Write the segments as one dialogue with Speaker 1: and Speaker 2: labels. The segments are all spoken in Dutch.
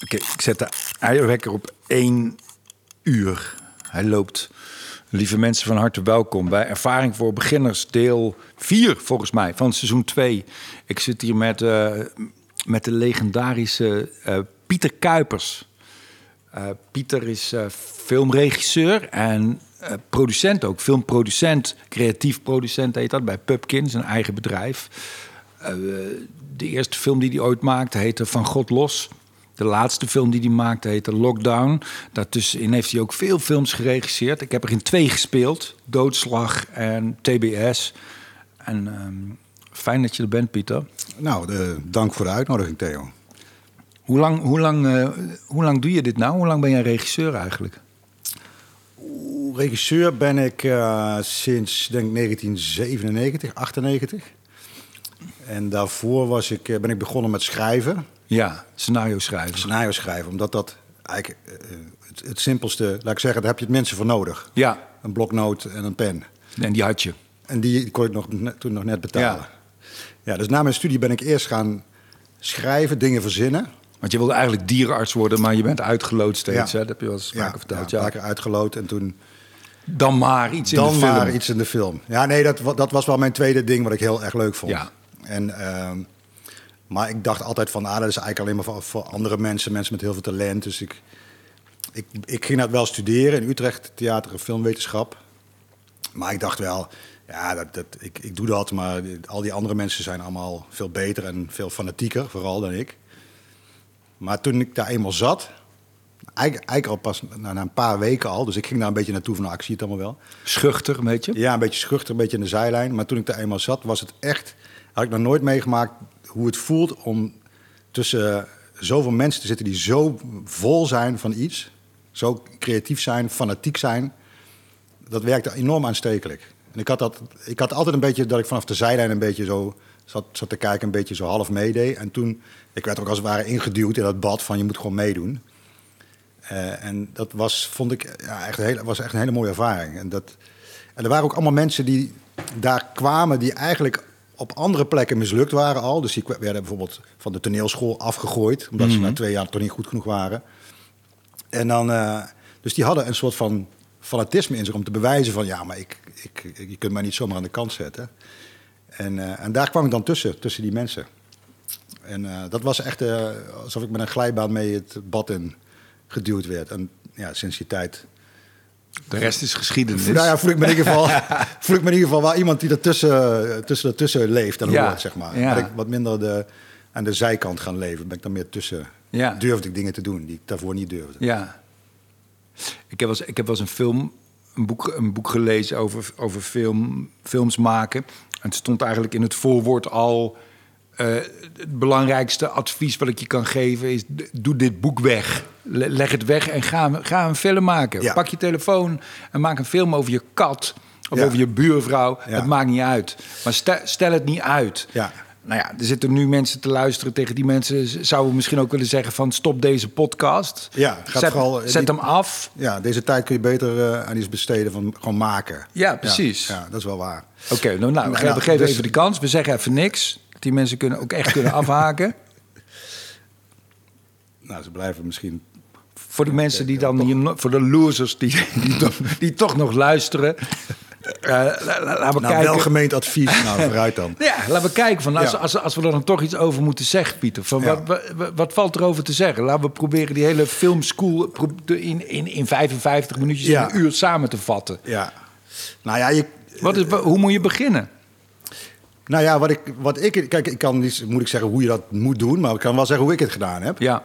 Speaker 1: Ik zet de eierwekker op één uur. Hij loopt. Lieve mensen, van harte welkom bij Ervaring voor Beginners, deel 4 volgens mij van seizoen 2. Ik zit hier met, eh, met de legendarische eh, Pieter Kuipers. Eh, Pieter is filmregisseur en producent ook. Filmproducent, creatief producent heet dat bij Pupkin, zijn eigen bedrijf. De eerste film die hij ooit maakte heette Van God Los. De laatste film die hij maakte heette Lockdown. Daartussenin heeft hij ook veel films geregisseerd. Ik heb er in twee gespeeld. Doodslag en TBS. En ehm, fijn dat je er bent, Pieter.
Speaker 2: Nou, dank voor de uitnodiging, Theo.
Speaker 1: Hoe lang, hoe, lang, eh, hoe lang doe je dit nou? Hoe lang ben jij regisseur eigenlijk?
Speaker 2: Regisseur ben ik eh, sinds denk ik 1997, 98. En daarvoor was ik, eh, ben ik begonnen met schrijven,
Speaker 1: Ja, scenario schrijven.
Speaker 2: scenario schrijven, omdat dat eigenlijk eh, het, het simpelste, laat ik zeggen, daar heb je het mensen voor nodig.
Speaker 1: Ja,
Speaker 2: Een bloknoot en een pen.
Speaker 1: en die had je.
Speaker 2: En die kon ik nog, toen nog net betalen.
Speaker 1: Ja.
Speaker 2: Ja. dus na mijn studie ben ik eerst gaan schrijven, dingen verzinnen.
Speaker 1: Want je wilde eigenlijk dierenarts worden, maar je bent uitgeloot steeds.
Speaker 2: Ja.
Speaker 1: Hè? Dat heb je wel eens vaker verteld.
Speaker 2: ja, keer uitgeloot en toen
Speaker 1: Dan maar iets in
Speaker 2: dan
Speaker 1: de film.
Speaker 2: maar iets in de film. Ja, nee, dat, dat was wel mijn tweede ding wat ik heel erg leuk vond.
Speaker 1: Ja.
Speaker 2: En, ehm, maar ik dacht altijd van, ah, dat is eigenlijk alleen maar voor, voor andere mensen, mensen met heel veel talent. Dus ik, ik, ik ging dat wel studeren in Utrecht, theater en filmwetenschap. Maar ik dacht wel, ja, dat, dat, ik, ik doe dat, maar al die andere mensen zijn allemaal veel beter en veel fanatieker, vooral dan ik. Maar toen ik daar eenmaal zat, eigenlijk, eigenlijk al pas na, na een paar weken al, dus ik ging daar een beetje naartoe van, nou, ik zie het allemaal wel.
Speaker 1: Schuchter, een beetje.
Speaker 2: Ja, een beetje schuchter, een beetje in de zijlijn. Maar toen ik daar eenmaal zat, was het echt... Had ik nog nooit meegemaakt hoe het voelt om tussen zoveel mensen te zitten... die zo vol zijn van iets. Zo creatief zijn, fanatiek zijn. Dat werkte enorm aanstekelijk. En ik had, dat, ik had altijd een beetje dat ik vanaf de zijlijn een beetje zo zat, zat te kijken... een beetje zo half meedeed. En toen, ik werd ook als het ware ingeduwd in dat bad van je moet gewoon meedoen. Eh, en dat was, vond ik, ja, echt, was echt een hele mooie ervaring. En, dat, en er waren ook allemaal mensen die daar kwamen die eigenlijk op andere plekken mislukt waren al. Dus die werden bijvoorbeeld van de toneelschool afgegooid, omdat ze na twee jaar toch niet goed genoeg waren. En dan, eh, dus die hadden een soort van fanatisme in zich om te bewijzen van, ja, maar ik, ik, ik- je kunt mij niet zomaar aan de kant zetten. En, eh, en daar kwam ik dan tussen, tussen die mensen. En eh, dat was echt alsof ik met een glijbaan mee het bad in geduwd werd. En ja, sinds die tijd.
Speaker 1: De rest is geschiedenis.
Speaker 2: Nou ja, voel ik me in ieder geval, voel ik me in ieder geval wel iemand die ertussen, tussen, ertussen leeft en
Speaker 1: Ja,
Speaker 2: hoort, zeg maar.
Speaker 1: ja.
Speaker 2: Dat ik wat minder de, aan de zijkant gaan leven. Ben ik dan meer tussen.
Speaker 1: Ja.
Speaker 2: Durfde ik dingen te doen die ik daarvoor niet durfde.
Speaker 1: Ja. Ik heb wel eens, ik heb wel eens een film, een boek, een boek gelezen over, over film, films maken. En het stond eigenlijk in het voorwoord al... eh, het belangrijkste advies wat ik je kan geven is... doe dit boek weg. Le- Leg het weg en ga, ga een film maken.
Speaker 2: Ja.
Speaker 1: Pak je telefoon en maak een film over je kat... of
Speaker 2: Ja.
Speaker 1: over je buurvrouw.
Speaker 2: Ja.
Speaker 1: Het maakt niet uit. Maar stel, stel het niet uit.
Speaker 2: Ja.
Speaker 1: Nou ja, er zitten nu mensen te luisteren. Tegen die mensen zouden we misschien ook willen zeggen van... stop deze podcast.
Speaker 2: Ja, gaat
Speaker 1: zet,
Speaker 2: vooral-
Speaker 1: zet
Speaker 2: die-
Speaker 1: hem af.
Speaker 2: Ja, deze tijd kun je beter eh, aan iets besteden van gewoon maken.
Speaker 1: Ja, precies.
Speaker 2: Ja, dat is wel waar.
Speaker 1: Oké, nou, nou, we
Speaker 2: Nou,
Speaker 1: we geven
Speaker 2: dus-
Speaker 1: even de kans. We zeggen even niks. Die mensen kunnen ook echt kunnen afhaken.
Speaker 2: Nou, ze blijven misschien.
Speaker 1: Voor de mensen die dan hier, voor de losers die, die, toch, die toch nog luisteren. La- laten we
Speaker 2: Nou,
Speaker 1: kijken.
Speaker 2: welgemeend advies. Nou, vooruit dan.
Speaker 1: Ja, laten we kijken. Van als,
Speaker 2: Ja.
Speaker 1: als, als we er dan toch iets over moeten zeggen, Pieter. Van
Speaker 2: Ja.
Speaker 1: wat, wat, wat valt er over te zeggen? Laten we proberen die hele filmschool in, in, in 55 minuutjes,
Speaker 2: Ja.
Speaker 1: in een uur samen te vatten.
Speaker 2: Ja. Nou ja, je,
Speaker 1: Wat is, hoe moet je beginnen?
Speaker 2: Nou ja, wat ik, wat ik, kijk, ik kan niet, moet ik zeggen hoe je dat moet doen, maar ik kan wel zeggen hoe ik het gedaan heb.
Speaker 1: Ja,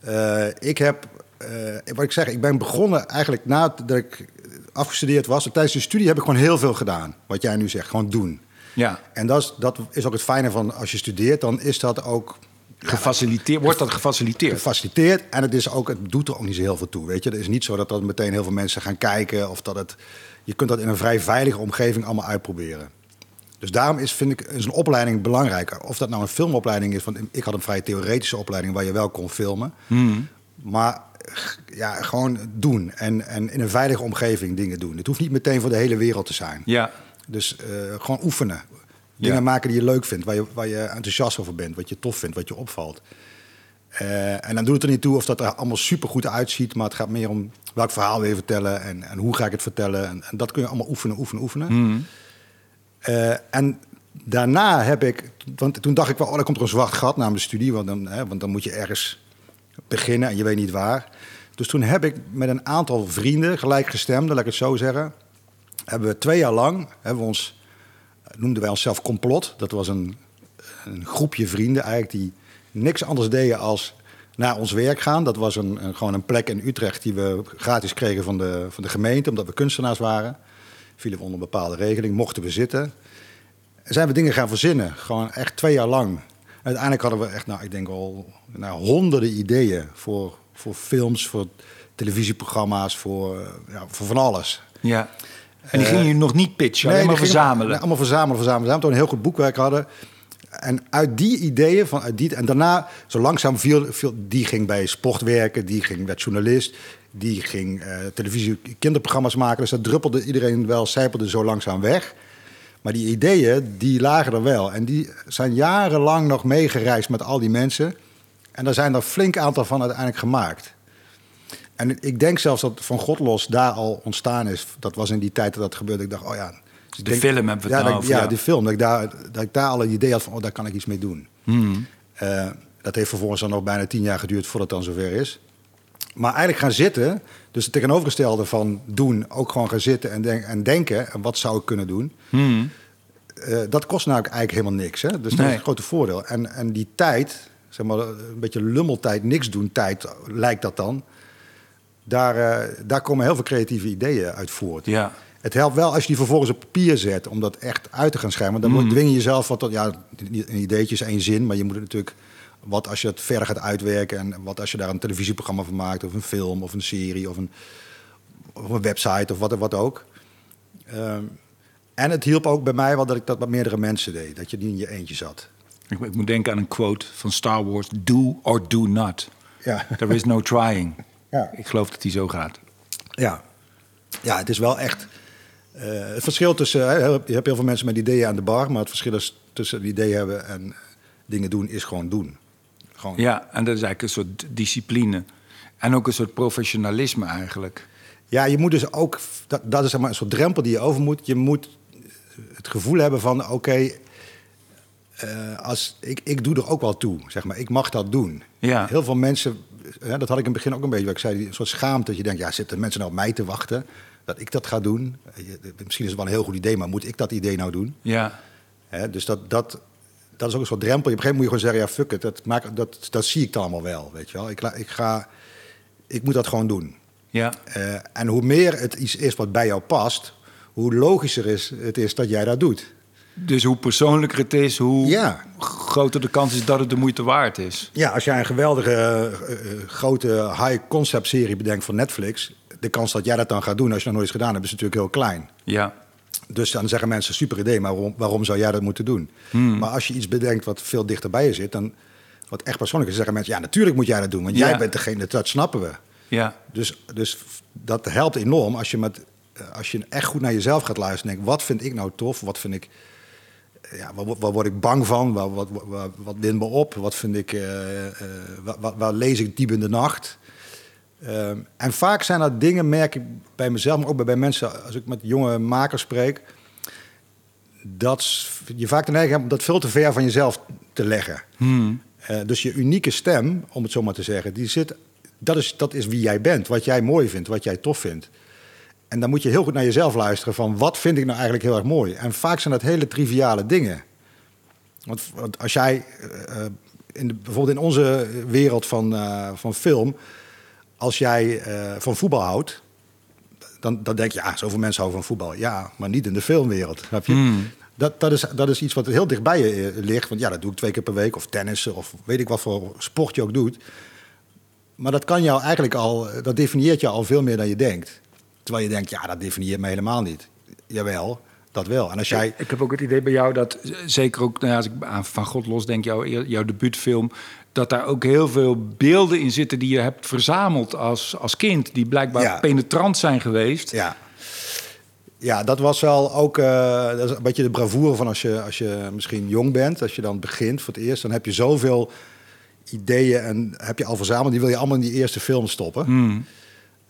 Speaker 2: Eh, ik heb, eh, wat ik zeg, ik ben begonnen eigenlijk nadat ik afgestudeerd was. Tijdens de studie heb ik gewoon heel veel gedaan, wat jij nu zegt, gewoon doen.
Speaker 1: ja.
Speaker 2: En dat is, dat is ook het fijne van als je studeert, dan is dat ook
Speaker 1: Gefaciliteerd, wordt dat gefaciliteerd?
Speaker 2: gefaciliteerd. En het, is ook, het doet er ook niet zo heel veel toe. Weet je? Het is niet zo dat er meteen heel veel mensen gaan kijken. Of dat het, je kunt dat in een vrij veilige omgeving allemaal uitproberen. Dus daarom is, vind ik, is een opleiding belangrijk. Of dat nou een filmopleiding is. Want ik had een vrij theoretische opleiding waar je wel kon filmen. Maar ja, gewoon doen. En, en in een veilige omgeving dingen doen. Het hoeft niet meteen voor de hele wereld te zijn.
Speaker 1: Ja.
Speaker 2: Dus eh, gewoon oefenen. Dingen
Speaker 1: Ja.
Speaker 2: maken die je leuk vindt, waar je, waar je enthousiast over bent, wat je tof vindt, wat je opvalt. Eh, en dan doet het er niet toe of dat er allemaal super goed uitziet, maar het gaat meer om welk verhaal wil je vertellen en, en hoe ga ik het vertellen. En, en dat kun je allemaal oefenen, oefenen, oefenen.
Speaker 1: Hmm.
Speaker 2: Eh, en daarna heb ik, want toen dacht ik wel, oh, dan komt er een zwart gat na mijn studie, want dan, hè, want dan moet je ergens beginnen en je weet niet waar. Dus toen heb ik met een aantal vrienden, gelijkgestemden, laat ik het zo zeggen, hebben we twee jaar lang, hebben we ons, noemden wij onszelf Complot. Dat was een, een groepje vrienden eigenlijk die niks anders deden als naar ons werk gaan. Dat was een, gewoon een plek in Utrecht die we gratis kregen van de, van de gemeente, omdat we kunstenaars waren. Vielen we onder een bepaalde regeling, mochten we zitten. En zijn we dingen gaan verzinnen, gewoon echt twee jaar lang. Uiteindelijk hadden we echt, nou, ik denk al nou, honderden ideeën voor, voor films, voor televisieprogramma's, voor, ja, voor van alles.
Speaker 1: Ja. En die gingen jullie nog niet pitchen, alleen maar verzamelen?
Speaker 2: Nee, allemaal verzamelen, verzamelen. We hebben toen een heel goed boekwerk hadden. En uit die ideeën, van, uit die, en daarna, zo langzaam viel, die ging bij sport werken, die ging werd journalist, die ging uh, televisie, kinderprogramma's maken. Dus dat druppelde iedereen wel, zijpelde zo langzaam weg. Maar die ideeën, die lagen er wel. En die zijn jarenlang nog meegereisd met al die mensen. En daar zijn er flink aantal van uiteindelijk gemaakt. En ik denk zelfs dat Van God los daar al ontstaan is. Dat was in die tijd dat dat gebeurde. Ik dacht, oh ja.
Speaker 1: De denk, film hebben we
Speaker 2: ja,
Speaker 1: het
Speaker 2: dat,
Speaker 1: over,
Speaker 2: ja,
Speaker 1: ja.
Speaker 2: die film. Dat ik, daar, dat ik daar al een idee had van, oh, daar kan ik iets mee doen.
Speaker 1: Hmm.
Speaker 2: Uh, dat heeft vervolgens dan nog bijna tien jaar geduurd voordat het dan zover is. Maar eigenlijk gaan zitten, dus het tegenovergestelde van doen, ook gewoon gaan zitten en, denk, en denken, en wat zou ik kunnen doen,
Speaker 1: Hmm.
Speaker 2: uh, dat kost nou eigenlijk helemaal niks. Hè? Dus dat
Speaker 1: Nee.
Speaker 2: is een grote voordeel. En, en die tijd, zeg maar een beetje lummeltijd, niks doen tijd, lijkt dat dan. Daar, uh, daar komen heel veel creatieve ideeën uit voort.
Speaker 1: Ja.
Speaker 2: Het helpt wel als je die vervolgens op papier zet, om dat echt uit te gaan schrijven. Want dan
Speaker 1: Mhm.
Speaker 2: dwing je jezelf wat tot, ja, een ideetje is één zin, maar je moet het natuurlijk, wat als je het verder gaat uitwerken en wat als je daar een televisieprogramma van maakt, of een film, of een serie, of een, of een website, of wat, wat ook. Ehm, en het hielp ook bij mij wel dat ik dat met meerdere mensen deed, dat je niet in je eentje zat.
Speaker 1: Ik, ik moet denken aan een quote van Star Wars: Do or do not.
Speaker 2: Ja.
Speaker 1: There is no trying.
Speaker 2: Ja.
Speaker 1: Ik geloof dat die zo gaat.
Speaker 2: Ja, ja het is wel echt. Eh, het verschil tussen. je hebt heel veel mensen met ideeën aan de bar, maar het verschil is tussen een idee hebben en dingen doen is gewoon doen. Gewoon.
Speaker 1: Ja, en dat is eigenlijk een soort discipline. En ook een soort professionalisme eigenlijk.
Speaker 2: Ja, je moet dus ook. Dat, dat is zeg maar een soort drempel die je over moet. Je moet het gevoel hebben van: oké, eh, als ik, ik doe er ook wel toe, zeg maar. Ik mag dat doen.
Speaker 1: Ja.
Speaker 2: Heel veel mensen, hè, dat had ik in het begin ook een beetje. Wat ik zei, een soort schaamte. Dat je denkt: ja, zitten mensen nou op mij te wachten dat ik dat ga doen? Je- Misschien is het wel een heel goed idee, maar moet ik dat idee nou doen?
Speaker 1: Ja,
Speaker 2: Hè, dus dat, dat, dat is ook een soort drempel. Op een gegeven moment moet je gewoon zeggen, ja, fuck it. Dat, maak, dat, dat zie ik dan allemaal wel, weet je wel. Ik, ik, ga, ik moet dat gewoon doen.
Speaker 1: ja,
Speaker 2: Eh, en hoe meer het iets is wat bij jou past... hoe logischer is, het is dat jij dat doet.
Speaker 1: dus hoe persoonlijker het is, hoe
Speaker 2: Ja.
Speaker 1: groter de kans is dat het de moeite waard is.
Speaker 2: Ja, als jij een geweldige, eh, eh, grote high-concept serie bedenkt van Netflix... de kans dat jij dat dan gaat doen als je dat nooit eens gedaan hebt... is natuurlijk heel klein.
Speaker 1: Ja,
Speaker 2: Dus dan zeggen mensen, super idee, maar waarom, waarom zou jij dat moeten doen? Maar als je iets bedenkt wat veel dichterbij je zit, dan wat echt persoonlijk is, zeggen mensen, ja, natuurlijk moet jij dat doen, want
Speaker 1: Ja.
Speaker 2: jij bent degene, dat snappen we.
Speaker 1: ja,
Speaker 2: Dus, dus dat helpt enorm als je, met, als je echt goed naar jezelf gaat luisteren en denkt, wat vind ik nou tof, wat vind ik, ja, waar, waar word ik bang van, wat, wat, wat, wat wint me op, wat vind ik, eh, eh, waar, waar- waar lees ik diep in de nacht. Ehm, en vaak zijn dat dingen, merk ik bij mezelf, maar ook bij, mensen, als ik met jonge makers spreek, dat je vaak de neiging hebt om dat veel te ver van jezelf te leggen.
Speaker 1: Hmm.
Speaker 2: Eh, dus je unieke stem, om het zo maar te zeggen, die zit, dat, is, dat is wie jij bent, wat jij mooi vindt, wat jij tof vindt. En dan moet je heel goed naar jezelf luisteren van wat vind ik nou eigenlijk heel erg mooi. En vaak zijn dat hele triviale dingen. Want, want als jij, eh, eh, in de, bijvoorbeeld in onze wereld van, van film, als jij eh, van voetbal houdt, dan, dan denk je, ja, zoveel mensen houden van voetbal. Ja, maar niet in de filmwereld. Snap je?
Speaker 1: Hmm.
Speaker 2: Dat, dat, is, dat is iets wat heel dicht bij je eh, ligt. Want ja, dat doe ik twee keer per week. Of tennissen, of weet ik wat voor sport je ook doet. Maar dat kan jou eigenlijk al, dat definieert je al veel meer dan je denkt. Terwijl je denkt, ja, dat definieert me helemaal niet. Jawel, dat wel. En als jij.
Speaker 1: Ik heb ook het idee bij jou dat, z- zeker ook nou ja, als ik aan Van God los denk, jouw, eer- jouw debuutfilm, dat daar ook heel veel beelden in zitten die je hebt verzameld als, als kind, die blijkbaar
Speaker 2: Ja.
Speaker 1: penetrant zijn geweest.
Speaker 2: Ja. Ja, dat was wel ook eh, dat is een beetje de bravoure van als je, als je misschien jong bent. Als je dan begint voor het eerst, dan heb je zoveel ideeën en heb je al verzameld. Die wil je allemaal in die eerste film stoppen.
Speaker 1: Hmm.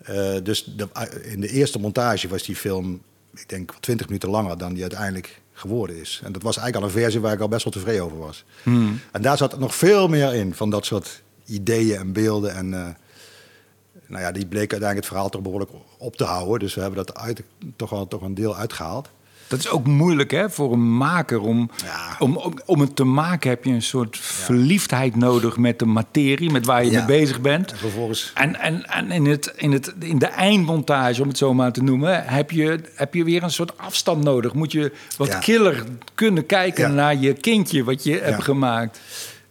Speaker 2: Eh, dus de, in de eerste montage was die film, ik denk, 20 minuten langer dan die uiteindelijk geworden is. En dat was eigenlijk al een versie waar ik al best wel tevreden over was.
Speaker 1: Hmm.
Speaker 2: En daar zat nog veel meer in van dat soort ideeën en beelden. En eh, nou ja, die bleek uiteindelijk het verhaal toch behoorlijk op te houden. Dus we hebben dat uit, toch, wel, toch een deel uitgehaald.
Speaker 1: Dat is ook moeilijk hè, voor een maker. Om,
Speaker 2: Ja.
Speaker 1: om, om, om het te maken heb je een soort verliefdheid nodig met de materie, met waar je
Speaker 2: Ja.
Speaker 1: mee bezig bent.
Speaker 2: En vervolgens
Speaker 1: En, en, en in, het, in, het, in de eindmontage, om het zo maar te noemen, heb je, heb je weer een soort afstand nodig. Moet je wat killer kunnen kijken naar je kindje wat je hebt gemaakt.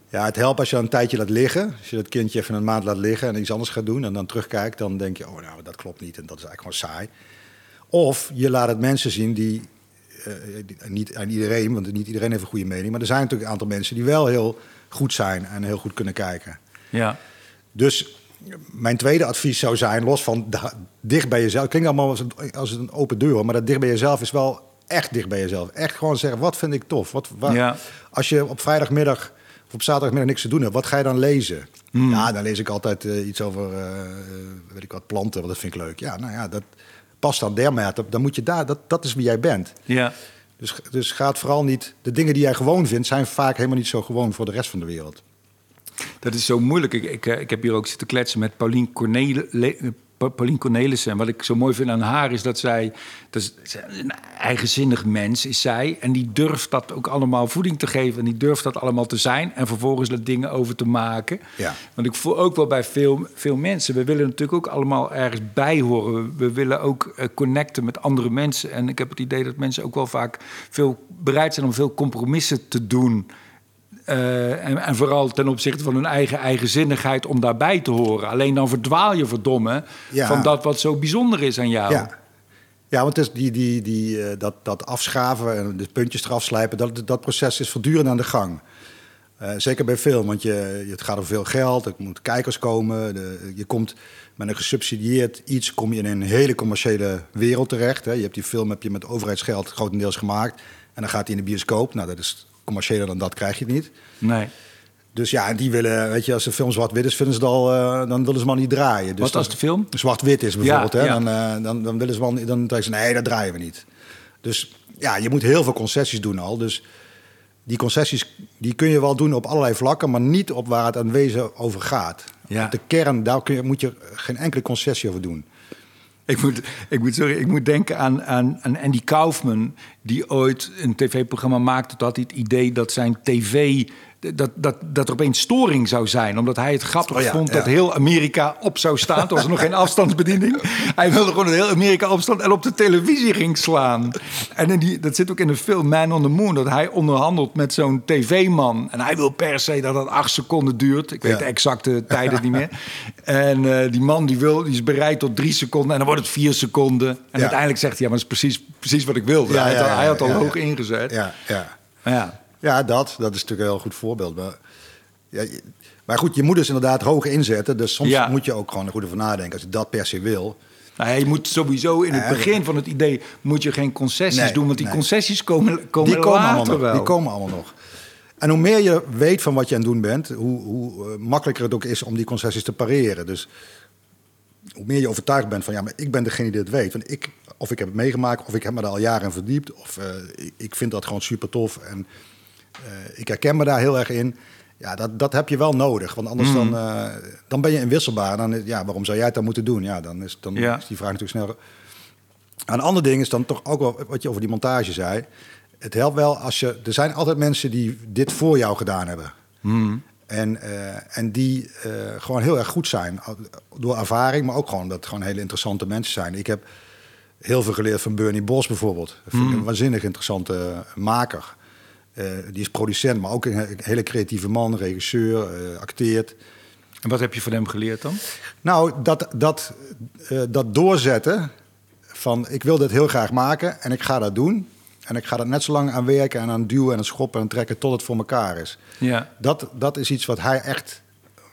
Speaker 2: Ja, het helpt als je een tijdje laat liggen. Als je dat kindje even een maand laat liggen en iets anders gaat doen en dan terugkijkt, dan denk je, oh nou, dat klopt niet en dat is eigenlijk gewoon saai. Of je laat het mensen zien die, eh, niet aan iedereen, want niet iedereen heeft een goede mening, maar er zijn natuurlijk een aantal mensen die wel heel goed zijn en heel goed kunnen kijken.
Speaker 1: Ja.
Speaker 2: Dus mijn tweede advies zou zijn, los van da- dicht bij jezelf. Het klinkt allemaal als een, als een open deur, maar dat dicht bij jezelf is wel echt dicht bij jezelf. Echt gewoon zeggen, wat vind ik tof? Wat, waar-
Speaker 1: Ja.
Speaker 2: Als je op vrijdagmiddag of op zaterdagmiddag niks te doen hebt, wat ga je dan lezen?
Speaker 1: Hmm.
Speaker 2: Ja, dan lees ik altijd eh, iets over, eh, weet ik wat, planten, want dat vind ik leuk. Ja, nou ja, dat past dan dermate. Dan moet je daar, dat, dat is wie jij bent.
Speaker 1: Ja.
Speaker 2: Dus, dus ga het vooral niet, de dingen die jij gewoon vindt, zijn vaak helemaal niet zo gewoon voor de rest van de wereld.
Speaker 1: Dat is zo moeilijk. Ik, ik, eh, ik heb hier ook zitten kletsen met Paulien, Cornel, Le- Pa- Paulien Cornelissen. En wat ik zo mooi vind aan haar is dat zij... Dat is een eigenzinnig mens is zij. En die durft dat ook allemaal voeding te geven. En die durft dat allemaal te zijn. En vervolgens er dingen over te maken.
Speaker 2: Ja.
Speaker 1: Want ik voel ook wel bij veel, veel mensen... We willen natuurlijk ook allemaal ergens bij horen. We, we willen ook eh, connecten met andere mensen. En ik heb het idee dat mensen ook wel vaak veel bereid zijn... om veel compromissen te doen... Eh, en, en vooral ten opzichte van hun eigen eigenzinnigheid om daarbij te horen. Alleen dan verdwaal je verdomme
Speaker 2: Ja.
Speaker 1: van dat wat zo bijzonder is aan jou.
Speaker 2: Ja. Ja, want is die, die, die, eh, dat, dat afschaven en de puntjes eraf slijpen, dat, dat proces is voortdurend aan de gang. Eh, zeker bij film, want je, het gaat om veel geld, er moeten kijkers komen. De, je komt met een gesubsidieerd iets, kom je in een hele commerciële wereld terecht. Hè. Je hebt die film heb je met overheidsgeld grotendeels gemaakt. En dan gaat hij in de bioscoop. Nou, dat is commerciëler dan dat krijg je het niet.
Speaker 1: Nee.
Speaker 2: Dus ja, en die willen, weet je, als de film zwart-wit is, vinden ze het al, eh, dan willen ze al niet draaien. Dus
Speaker 1: Wat als de film?
Speaker 2: zwart-wit is bijvoorbeeld,
Speaker 1: Ja,
Speaker 2: hè,
Speaker 1: ja.
Speaker 2: Dan, eh, dan, dan willen ze wel, dan zeggen ze nee, dat draaien we niet. Dus ja, je moet heel veel concessies doen al. Dus die concessies die kun je wel doen op allerlei vlakken, maar niet op waar het aan wezen over gaat.
Speaker 1: Ja.
Speaker 2: Op de kern, daar kun je, moet je geen enkele concessie over doen.
Speaker 1: Ik moet, ik moet, sorry, ik moet denken aan, aan, Andy Kaufman, die ooit een tv-programma maakte. Dat hij het idee dat zijn tv. Dat, dat, dat er opeens storing zou zijn. Omdat hij het grappig
Speaker 2: Oh ja,
Speaker 1: vond dat
Speaker 2: ja.
Speaker 1: heel Amerika op zou staan. Toen was er nog geen afstandsbediening. Hij wilde gewoon dat heel Amerika opstand en op de televisie ging slaan. En in die, dat zit ook in de film Man on the Moon. Dat hij onderhandelt met zo'n tv-man. En hij wil per se dat het acht seconden duurt. Ik weet
Speaker 2: Ja.
Speaker 1: de exacte tijden niet meer. En eh, die man die, wil, die is bereid tot drie seconden. En dan wordt het vier seconden. En uiteindelijk zegt hij, ja, maar dat is precies, precies wat ik wilde.
Speaker 2: Ja,
Speaker 1: hij, had al- hij had al
Speaker 2: ja,
Speaker 1: hoog
Speaker 2: ja.
Speaker 1: ingezet.
Speaker 2: Ja, ja.
Speaker 1: Ja.
Speaker 2: Dat, dat is natuurlijk een heel goed voorbeeld. Maar, ja, maar goed, je moet dus inderdaad hoog inzetten. Dus soms
Speaker 1: Ja.
Speaker 2: moet je ook gewoon er goed over nadenken als je dat per se wil.
Speaker 1: Nou, je moet sowieso in het
Speaker 2: Ja,
Speaker 1: begin van het idee moet je geen concessies
Speaker 2: Nee,
Speaker 1: doen, want die
Speaker 2: nee.
Speaker 1: concessies komen, komen,
Speaker 2: Die komen, allemaal
Speaker 1: later
Speaker 2: nog,
Speaker 1: wel.
Speaker 2: die komen allemaal nog. En hoe meer je weet van wat je aan het doen bent, hoe, hoe eh, makkelijker het ook is om die concessies te pareren. Dus hoe meer je overtuigd bent van ja, maar ik ben degene die het weet. Want ik, of ik heb het meegemaakt, of ik heb me daar al jaren in verdiept, of eh, ik, vind dat gewoon super tof. En ik herken me daar heel erg in. Ja, dat, dat heb je wel nodig. Want anders dan, eh, dan ben je inwisselbaar. Dan, ja, waarom zou jij het dan moeten doen? Ja, dan is, dan
Speaker 1: Ja.
Speaker 2: is die vraag natuurlijk sneller. Een ander ding is dan toch ook wel wat je over die montage zei. Het helpt wel als je. Er zijn altijd mensen die dit voor jou gedaan hebben. En, eh, en die eh, gewoon heel erg goed zijn. Door ervaring, maar ook gewoon dat het gewoon hele interessante mensen zijn. Ik heb heel veel geleerd van Bernie Bos bijvoorbeeld. Ik een waanzinnig interessante maker. Eh, die is producent, maar ook een he- hele creatieve man, regisseur, eh, acteert.
Speaker 1: En wat heb je van hem geleerd dan?
Speaker 2: Nou, dat, dat, eh, dat doorzetten van ik wil dit heel graag maken en ik ga dat doen. En ik ga er net zo lang aan werken en aan duwen en aan schoppen en trekken tot het voor elkaar is.
Speaker 1: Ja.
Speaker 2: Dat, dat is iets wat hij echt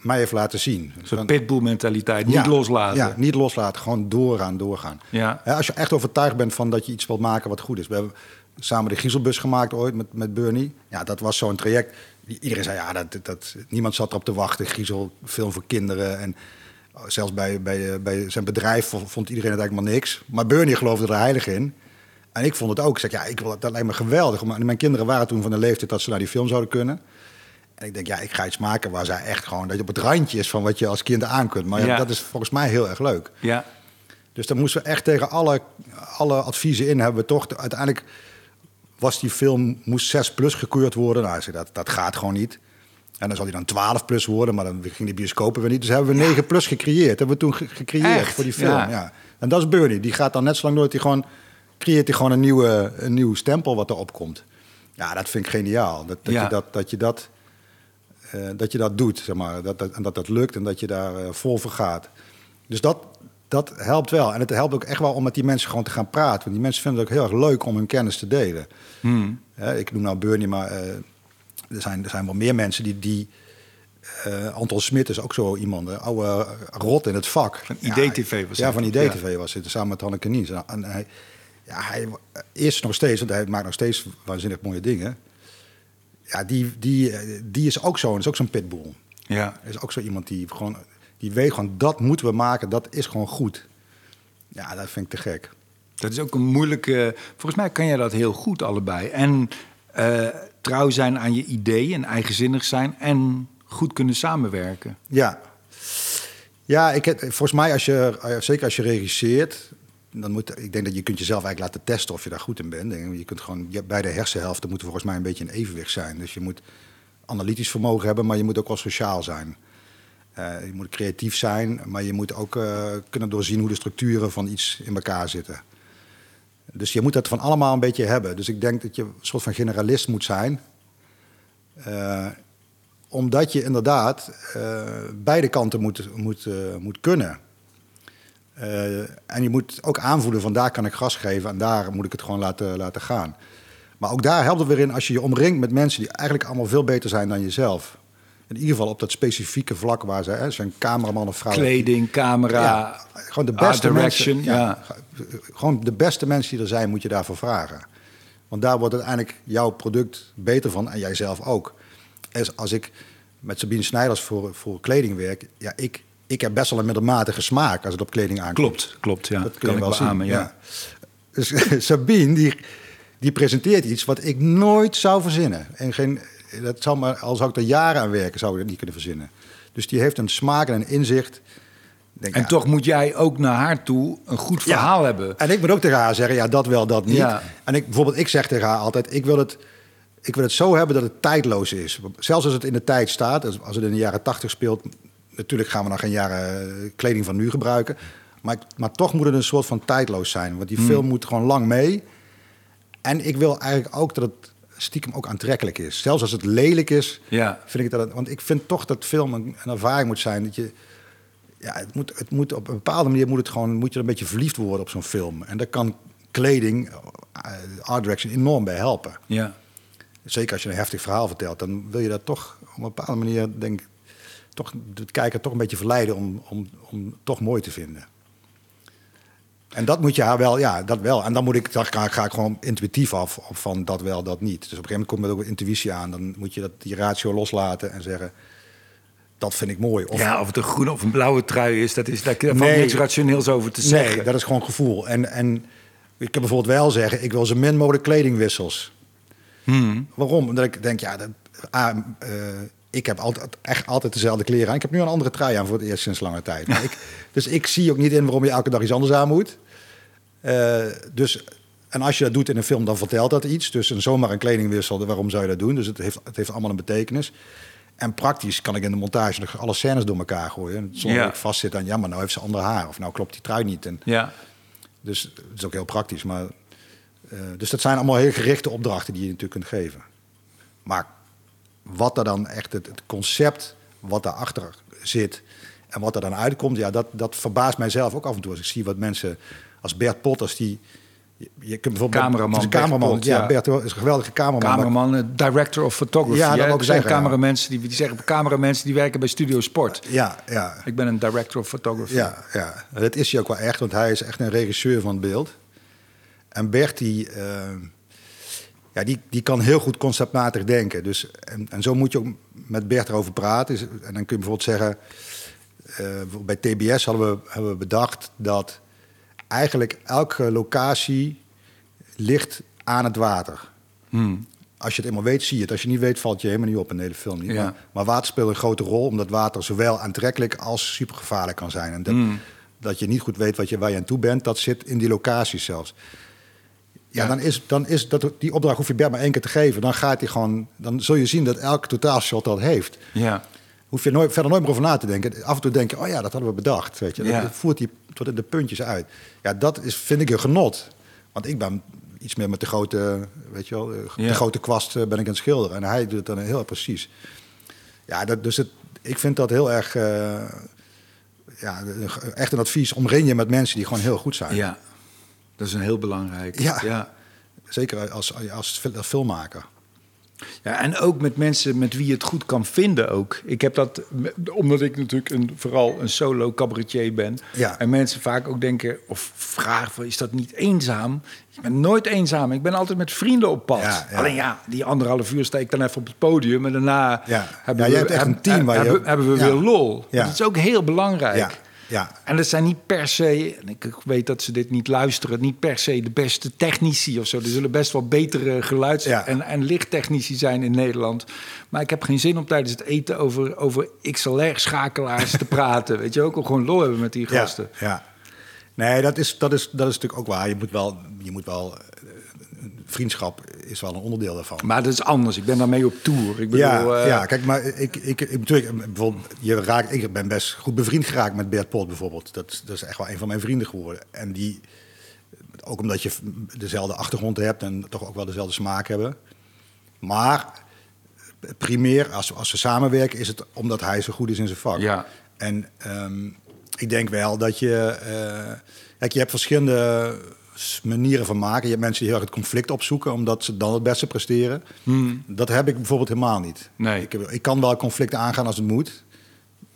Speaker 2: mij heeft laten zien.
Speaker 1: Een soort
Speaker 2: Van-
Speaker 1: pitbull mentaliteit,
Speaker 2: Ja,
Speaker 1: niet loslaten.
Speaker 2: Ja, niet loslaten, gewoon doorgaan, doorgaan.
Speaker 1: Ja.
Speaker 2: Als je echt overtuigd bent van dat je iets wilt maken wat goed is. We hebben samen de Giezelbus gemaakt ooit met, met Bernie. Ja, dat was zo'n traject. iedereen zei ja, dat, dat, niemand zat erop te wachten. Griezelfilm voor kinderen. En zelfs bij, bij, eh, bij zijn bedrijf vond iedereen het eigenlijk maar niks. Maar Bernie geloofde er heilig in. En ik vond het ook. Ik zei, ja, ik wil, dat lijkt me geweldig. Maar mijn kinderen waren toen van de leeftijd dat ze naar die film zouden kunnen. En ik denk, ja, ik ga iets maken waar zij echt gewoon... dat je op het randje is van wat je als kind aan kunt. Maar ja. dat is volgens mij heel erg leuk.
Speaker 1: Ja.
Speaker 2: Dus dan moesten we echt tegen alle, alle adviezen in... hebben we toch uiteindelijk was die film... moest 6 plus gekeurd worden. Nou, dat, dat gaat gewoon niet. En dan zal hij dan 12 plus worden, maar dan ging de bioscopen weer niet. Dus hebben we 9 plus gecreëerd. Hebben we toen gecreëerd voor die film. Ja. En dat is Bernie. Die gaat dan net zo lang nooit, hij gewoon creëert hij gewoon een, nieuwe, een nieuw stempel wat erop komt. Ja, dat vind ik geniaal. Dat, dat je dat, dat, je dat, uh, dat je dat doet, zeg maar. Dat, dat, en dat dat lukt en dat je daar uh, vol voor gaat. Dus dat, dat helpt wel. En het helpt ook echt wel om met die mensen gewoon te gaan praten. Want die mensen vinden het ook heel erg leuk om hun kennis te delen. Hmm. ik noem nou Bernie, maar uh, er, zijn, er zijn wel meer mensen die... die Anton Smit is ook zo iemand, een oude rot in het vak.
Speaker 1: Van IDTV was
Speaker 2: Ja, van IDTV was het, samen met Hanneke Nies. En hij, ja, hij is nog steeds, want hij maakt nog steeds waanzinnig mooie dingen. Ja, die, die, die is ook zo, is ook zo'n pitbull.
Speaker 1: Ja.
Speaker 2: Is ook zo iemand die gewoon, die weet gewoon, dat moeten we maken, dat is gewoon goed. Ja, dat vind ik te gek.
Speaker 1: Dat is ook een moeilijke. Volgens mij kan jij dat heel goed allebei. En uh, trouw zijn aan je ideeën en eigenzinnig zijn en goed kunnen samenwerken.
Speaker 2: Ja. Ja, ik heb, volgens mij als je, zeker als je regisseert, dan moet, ik denk dat je kunt jezelf eigenlijk laten testen of je daar goed in bent. Je kunt gewoon, je, beide hersenhelften moeten volgens mij een beetje in evenwicht zijn. Dus je moet analytisch vermogen hebben, maar je moet ook wel sociaal zijn. Uh, je moet creatief zijn, maar je moet ook uh, kunnen doorzien hoe de structuren van iets in elkaar zitten. Dus je moet dat van allemaal een beetje hebben. Dus ik denk dat je een soort van generalist moet zijn. Uh, omdat je inderdaad beide kanten moet, moet, moet kunnen. En je moet ook aanvoelen van daar kan ik gas geven en daar moet ik het gewoon laten, laten gaan. Maar ook daar helpt het weer in als je je omringt met mensen die eigenlijk allemaal veel beter zijn dan jezelf. In ieder geval op dat specifieke vlak waar ze hè, zijn cameraman of vrouw.
Speaker 1: Kleding, camera, ja,
Speaker 2: gewoon de beste mensen. Ja, Gewoon de beste mensen die er zijn, moet je daarvoor vragen. Want daar wordt uiteindelijk jouw product beter van en jijzelf ook. Als, als ik met Sabine Snijders voor, voor kleding werk, ja, ik, ik heb best wel een middelmatige smaak als het op kleding aankomt.
Speaker 1: Klopt, klopt, ja. Dat kun je wel zien. ja.
Speaker 2: Dus Sabine, die, die presenteert iets wat ik nooit zou verzinnen. En geen, dat zou maar, al zou ik er jaren aan werken, zou ik dat niet kunnen verzinnen. Dus die heeft een smaak en een inzicht.
Speaker 1: Denk, en toch moet jij ook naar haar toe een goed verhaal hebben.
Speaker 2: En ik moet ook tegen haar zeggen, ja, dat wel, dat niet. En ik, bijvoorbeeld, ik zeg tegen haar altijd, ik wil het... Ik wil het zo hebben dat het tijdloos is. Zelfs als het in de tijd staat, als het in de jaren tachtig speelt, natuurlijk gaan we nog geen jaren eh, kleding van nu gebruiken. Maar, maar toch moet het een soort van tijdloos zijn. Want die hmm. film moet gewoon lang mee. En ik wil eigenlijk ook dat het stiekem ook aantrekkelijk is. Zelfs als het lelijk is,
Speaker 1: ja.
Speaker 2: vind ik dat... Het, want ik vind toch dat film een, een, ervaring moet zijn. Dat je, ja, het, moet, het moet op een bepaalde manier moet, het gewoon, moet je een beetje verliefd worden op zo'n film. En daar kan kleding, uh, art direction, enorm bij helpen.
Speaker 1: Ja.
Speaker 2: Zeker als je een heftig verhaal vertelt, dan wil je dat toch op een bepaalde manier, denk ik toch de kijker toch een beetje verleiden om, om, om toch mooi te vinden. En dat moet je haar wel, ja, dat wel. En dan moet ik, dan ga, ga ik gewoon intuïtief af van dat wel, dat niet. Dus op een gegeven moment komt er ook intuïtie aan. Dan moet je dat, die ratio loslaten en zeggen, dat vind ik mooi.
Speaker 1: Of, ja, of het een groene of een blauwe trui is, dat is daar nee, van niks rationeels over te zeggen.
Speaker 2: Nee, dat is gewoon gevoel. En, en ik kan bijvoorbeeld wel zeggen, ik wil zo min mogelijk kledingwissels. Hmm. Waarom? Omdat ik denk, ja, dat, uh, ik heb altijd, echt altijd dezelfde kleren aan. Ik heb nu een andere trui aan voor het eerst sinds lange tijd. ik, dus ik zie ook niet in waarom je elke dag iets anders aan moet. Uh, dus, en als je dat doet in een film, dan vertelt dat iets. Dus een zomaar een kledingwissel, waarom zou je dat doen? Dus het heeft, het heeft allemaal een betekenis. En praktisch kan ik in de montage nog alle scènes door elkaar gooien. Zonder dat ik vastzit aan, ja, maar nou heeft ze ander haar. Of nou klopt die trui niet. En,
Speaker 1: ja.
Speaker 2: Dus het is ook heel praktisch. Maar, uh, dus dat zijn allemaal heel gerichte opdrachten die je natuurlijk kunt geven. Maar wat er dan echt het, het, concept wat daarachter zit en wat er dan uitkomt, ja, dat, dat verbaast mijzelf ook af en toe. Als ik zie wat mensen als Bert Potters, die je, je kunt bijvoorbeeld
Speaker 1: cameraman,
Speaker 2: een cameraman, ja, Bert is een geweldige cameraman.
Speaker 1: Cameraman, maar... director of photography. Ja, dat ook zijn zeggen, cameramensen die, die zeggen cameramensen die werken bij Studio Sport.
Speaker 2: Ja, ja.
Speaker 1: Ik ben een director of photography.
Speaker 2: Ja, ja, dat is hij ook wel echt, want hij is echt een regisseur van het beeld. En Bert die, uh, ja, die, die kan heel goed conceptmatig denken. Dus, en, en zo moet je ook met Bert erover praten. En dan kun je bijvoorbeeld zeggen... eh, bij TBS hadden we, hebben we bedacht dat eigenlijk elke locatie ligt aan het water.
Speaker 1: Hmm.
Speaker 2: Als je het eenmaal weet, zie je het. Als je niet weet, valt je helemaal niet op in de hele film. Niet.
Speaker 1: Ja.
Speaker 2: Maar, maar water speelt een grote rol, omdat water zowel aantrekkelijk als supergevaarlijk kan zijn. En dat,
Speaker 1: Hmm.
Speaker 2: dat je niet goed weet wat je, waar je aan toe bent, dat zit in die locaties zelfs. Ja, dan is, dan is dat, die opdracht hoef je Bert maar één keer te geven. Dan, gaat hij gewoon, dan zul je zien dat elke totaalshot dat heeft.
Speaker 1: Ja.
Speaker 2: Hoef je nooit, verder nooit meer over na te denken. Af en toe denk je, oh ja, dat hadden we bedacht. Weet je.
Speaker 1: Ja.
Speaker 2: Dat voert die tot in de puntjes uit. Ja, dat is, vind ik een genot. Want ik ben iets meer met de grote, weet je wel, de
Speaker 1: Ja.
Speaker 2: grote kwast eh, ben ik aan het schilderen. En hij doet het dan heel precies. Ja, dat, dus het, ik vind dat heel erg, eh, ja, echt een advies. Omring je met mensen die gewoon heel goed zijn.
Speaker 1: ja. Dat is een heel belangrijk.
Speaker 2: Ja.
Speaker 1: ja.
Speaker 2: Zeker als, als, fil- als filmmaker.
Speaker 1: Ja, en ook met mensen met wie je het goed kan vinden ook. Ik heb dat, omdat ik natuurlijk een, vooral een solo cabaretier ben.
Speaker 2: Ja.
Speaker 1: En mensen vaak ook denken, of vragen, van, is dat niet eenzaam? Ik ben nooit eenzaam. Ik ben altijd met vrienden op pad.
Speaker 2: Ja, ja.
Speaker 1: Alleen ja, die anderhalf uur sta ik dan even op het podium. En daarna
Speaker 2: Ja.
Speaker 1: hebben, we,
Speaker 2: jij hebt echt een team
Speaker 1: hebben, hebben we weer lol.
Speaker 2: Ja.
Speaker 1: Dat is ook heel belangrijk.
Speaker 2: Ja.
Speaker 1: En dat zijn niet per se, en ik weet dat ze dit niet luisteren, niet per se de beste technici of zo. Er zullen best wel betere geluids-
Speaker 2: Ja.
Speaker 1: en, en lichttechnici zijn in Nederland. Maar ik heb geen zin om tijdens het eten over, over XLR-schakelaars te praten. Weet je ook, gewoon lol hebben met die gasten.
Speaker 2: Ja, ja. Nee, dat is, dat, is, dat is natuurlijk ook waar. Je moet wel, je moet wel vriendschap is wel een onderdeel daarvan.
Speaker 1: Maar dat is anders. Ik ben daarmee op tour. Ik bedoel,
Speaker 2: ja,
Speaker 1: eh,
Speaker 2: ja, kijk, maar ik, ik, ik, natuurlijk, bijvoorbeeld, je raakt, ik ben best goed bevriend geraakt met Bert Pot bijvoorbeeld. Dat, dat is echt wel een van mijn vrienden geworden. En die, ook omdat je dezelfde achtergrond hebt en toch ook wel dezelfde smaak hebben. Maar primair, als, als we samenwerken, is het omdat hij zo goed is in zijn vak.
Speaker 1: Ja.
Speaker 2: En ehm, ik denk wel dat je... kijk, je hebt verschillende manieren van maken. Je hebt mensen die heel erg het conflict opzoeken... omdat ze dan het beste presteren. Dat heb ik bijvoorbeeld helemaal niet.
Speaker 1: Hmm. Nee.
Speaker 2: Ik, heb- ik kan wel conflicten aangaan als het moet.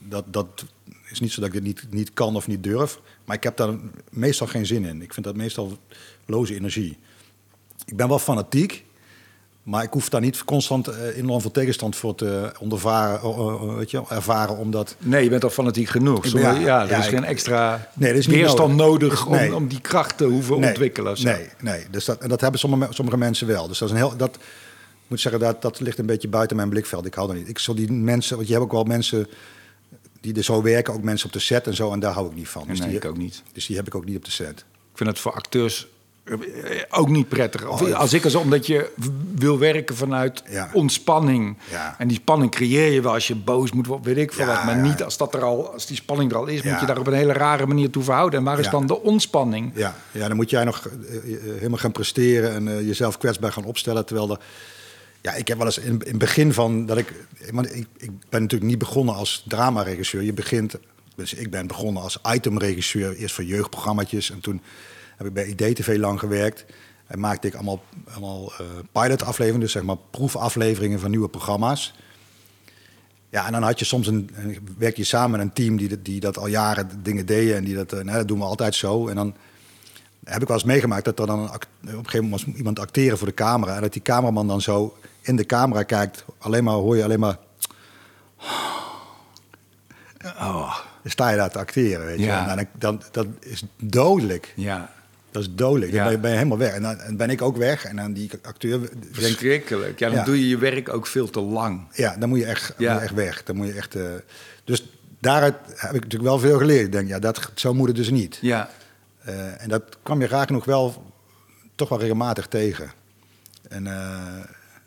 Speaker 2: Dat, dat is niet zo dat ik het niet, niet kan of niet durf. Maar ik heb daar meestal geen zin in. Ik vind dat meestal loze energie. Ik ben wel fanatiek... Maar ik hoef daar niet constant eh, enorm veel tegenstand voor te ondervaren, eh, eh, weet je, ervaren, omdat
Speaker 1: Nee, je bent al fanatiek genoeg.
Speaker 2: Ja,
Speaker 1: ja, er
Speaker 2: ja,
Speaker 1: is geen extra
Speaker 2: Nee, is niet
Speaker 1: weerstand
Speaker 2: nodig.
Speaker 1: nodig, om,
Speaker 2: Nee.
Speaker 1: om die kracht te hoeven
Speaker 2: nee,
Speaker 1: ontwikkelen. zo.
Speaker 2: Nee, nee. Dus dat, en dat hebben sommige, sommige mensen wel. Dus dat is een heel. Dat, ik moet zeggen, dat, dat ligt een beetje buiten mijn blikveld. Ik hou daar niet. Ik zal die mensen, want je hebt ook wel mensen die er zo werken, ook mensen op de set en zo, en daar hou ik niet van. Dus,
Speaker 1: Nee,
Speaker 2: die,
Speaker 1: ik ook niet.
Speaker 2: dus die heb ik ook niet op de set.
Speaker 1: Ik vind het voor acteurs eh, ook niet prettig. Of,
Speaker 2: Oh,
Speaker 1: als ik als omdat je wil werken vanuit
Speaker 2: Ja.
Speaker 1: ontspanning.
Speaker 2: Ja.
Speaker 1: En die spanning creëer je wel als je boos moet worden, weet ik veel
Speaker 2: Ja,
Speaker 1: wat. Maar niet als, dat er al, als die spanning er al is, moet je daar op een hele rare manier toe verhouden. En waar is dan de ontspanning?
Speaker 2: Ja, ja, dan moet jij nog eh, eh, helemaal gaan presteren en eh, jezelf kwetsbaar gaan opstellen. Terwijl er, ja, ik heb wel eens in, in het begin van dat ik, want ik, ik ben natuurlijk niet begonnen als dramaregisseur. Je begint, dus ik ben begonnen als itemregisseur, eerst voor jeugdprogramma's en toen heb ik bij IDTV lang gewerkt. En maakte ik allemaal, allemaal eh pilotafleveringen, dus zeg maar proefafleveringen van nieuwe programma's. Ja, en dan had je soms een, werk je samen met een team die, dat- die dat al jaren dingen deden en die dat, eh, nou, dat doen we altijd zo. En dan heb ik wel eens meegemaakt dat er dan op een gegeven moment was iemand acteren voor de camera en dat die cameraman dan zo in de camera kijkt, alleen maar hoor je alleen maar.
Speaker 1: Oh,
Speaker 2: Dan sta je daar te acteren, weet je.
Speaker 1: Ja.
Speaker 2: En dan, dan, dat is dodelijk.
Speaker 1: ja.
Speaker 2: Dat is dodelijk.
Speaker 1: Ja.
Speaker 2: Dan ben je, ben je helemaal weg. En dan en ben ik ook weg. En dan die acteur
Speaker 1: Verschrikkelijk. Ja, dan
Speaker 2: Ja.
Speaker 1: doe je je werk ook veel te lang.
Speaker 2: Ja, dan moet je echt,
Speaker 1: Ja.
Speaker 2: moet je echt weg. Dan moet je echt, eh, dus daaruit heb ik natuurlijk wel veel geleerd. Ik denk, ja, dat, zo moet het dus niet.
Speaker 1: Ja.
Speaker 2: Eh, en dat kwam je raak genoeg wel toch wel regelmatig tegen. En, eh,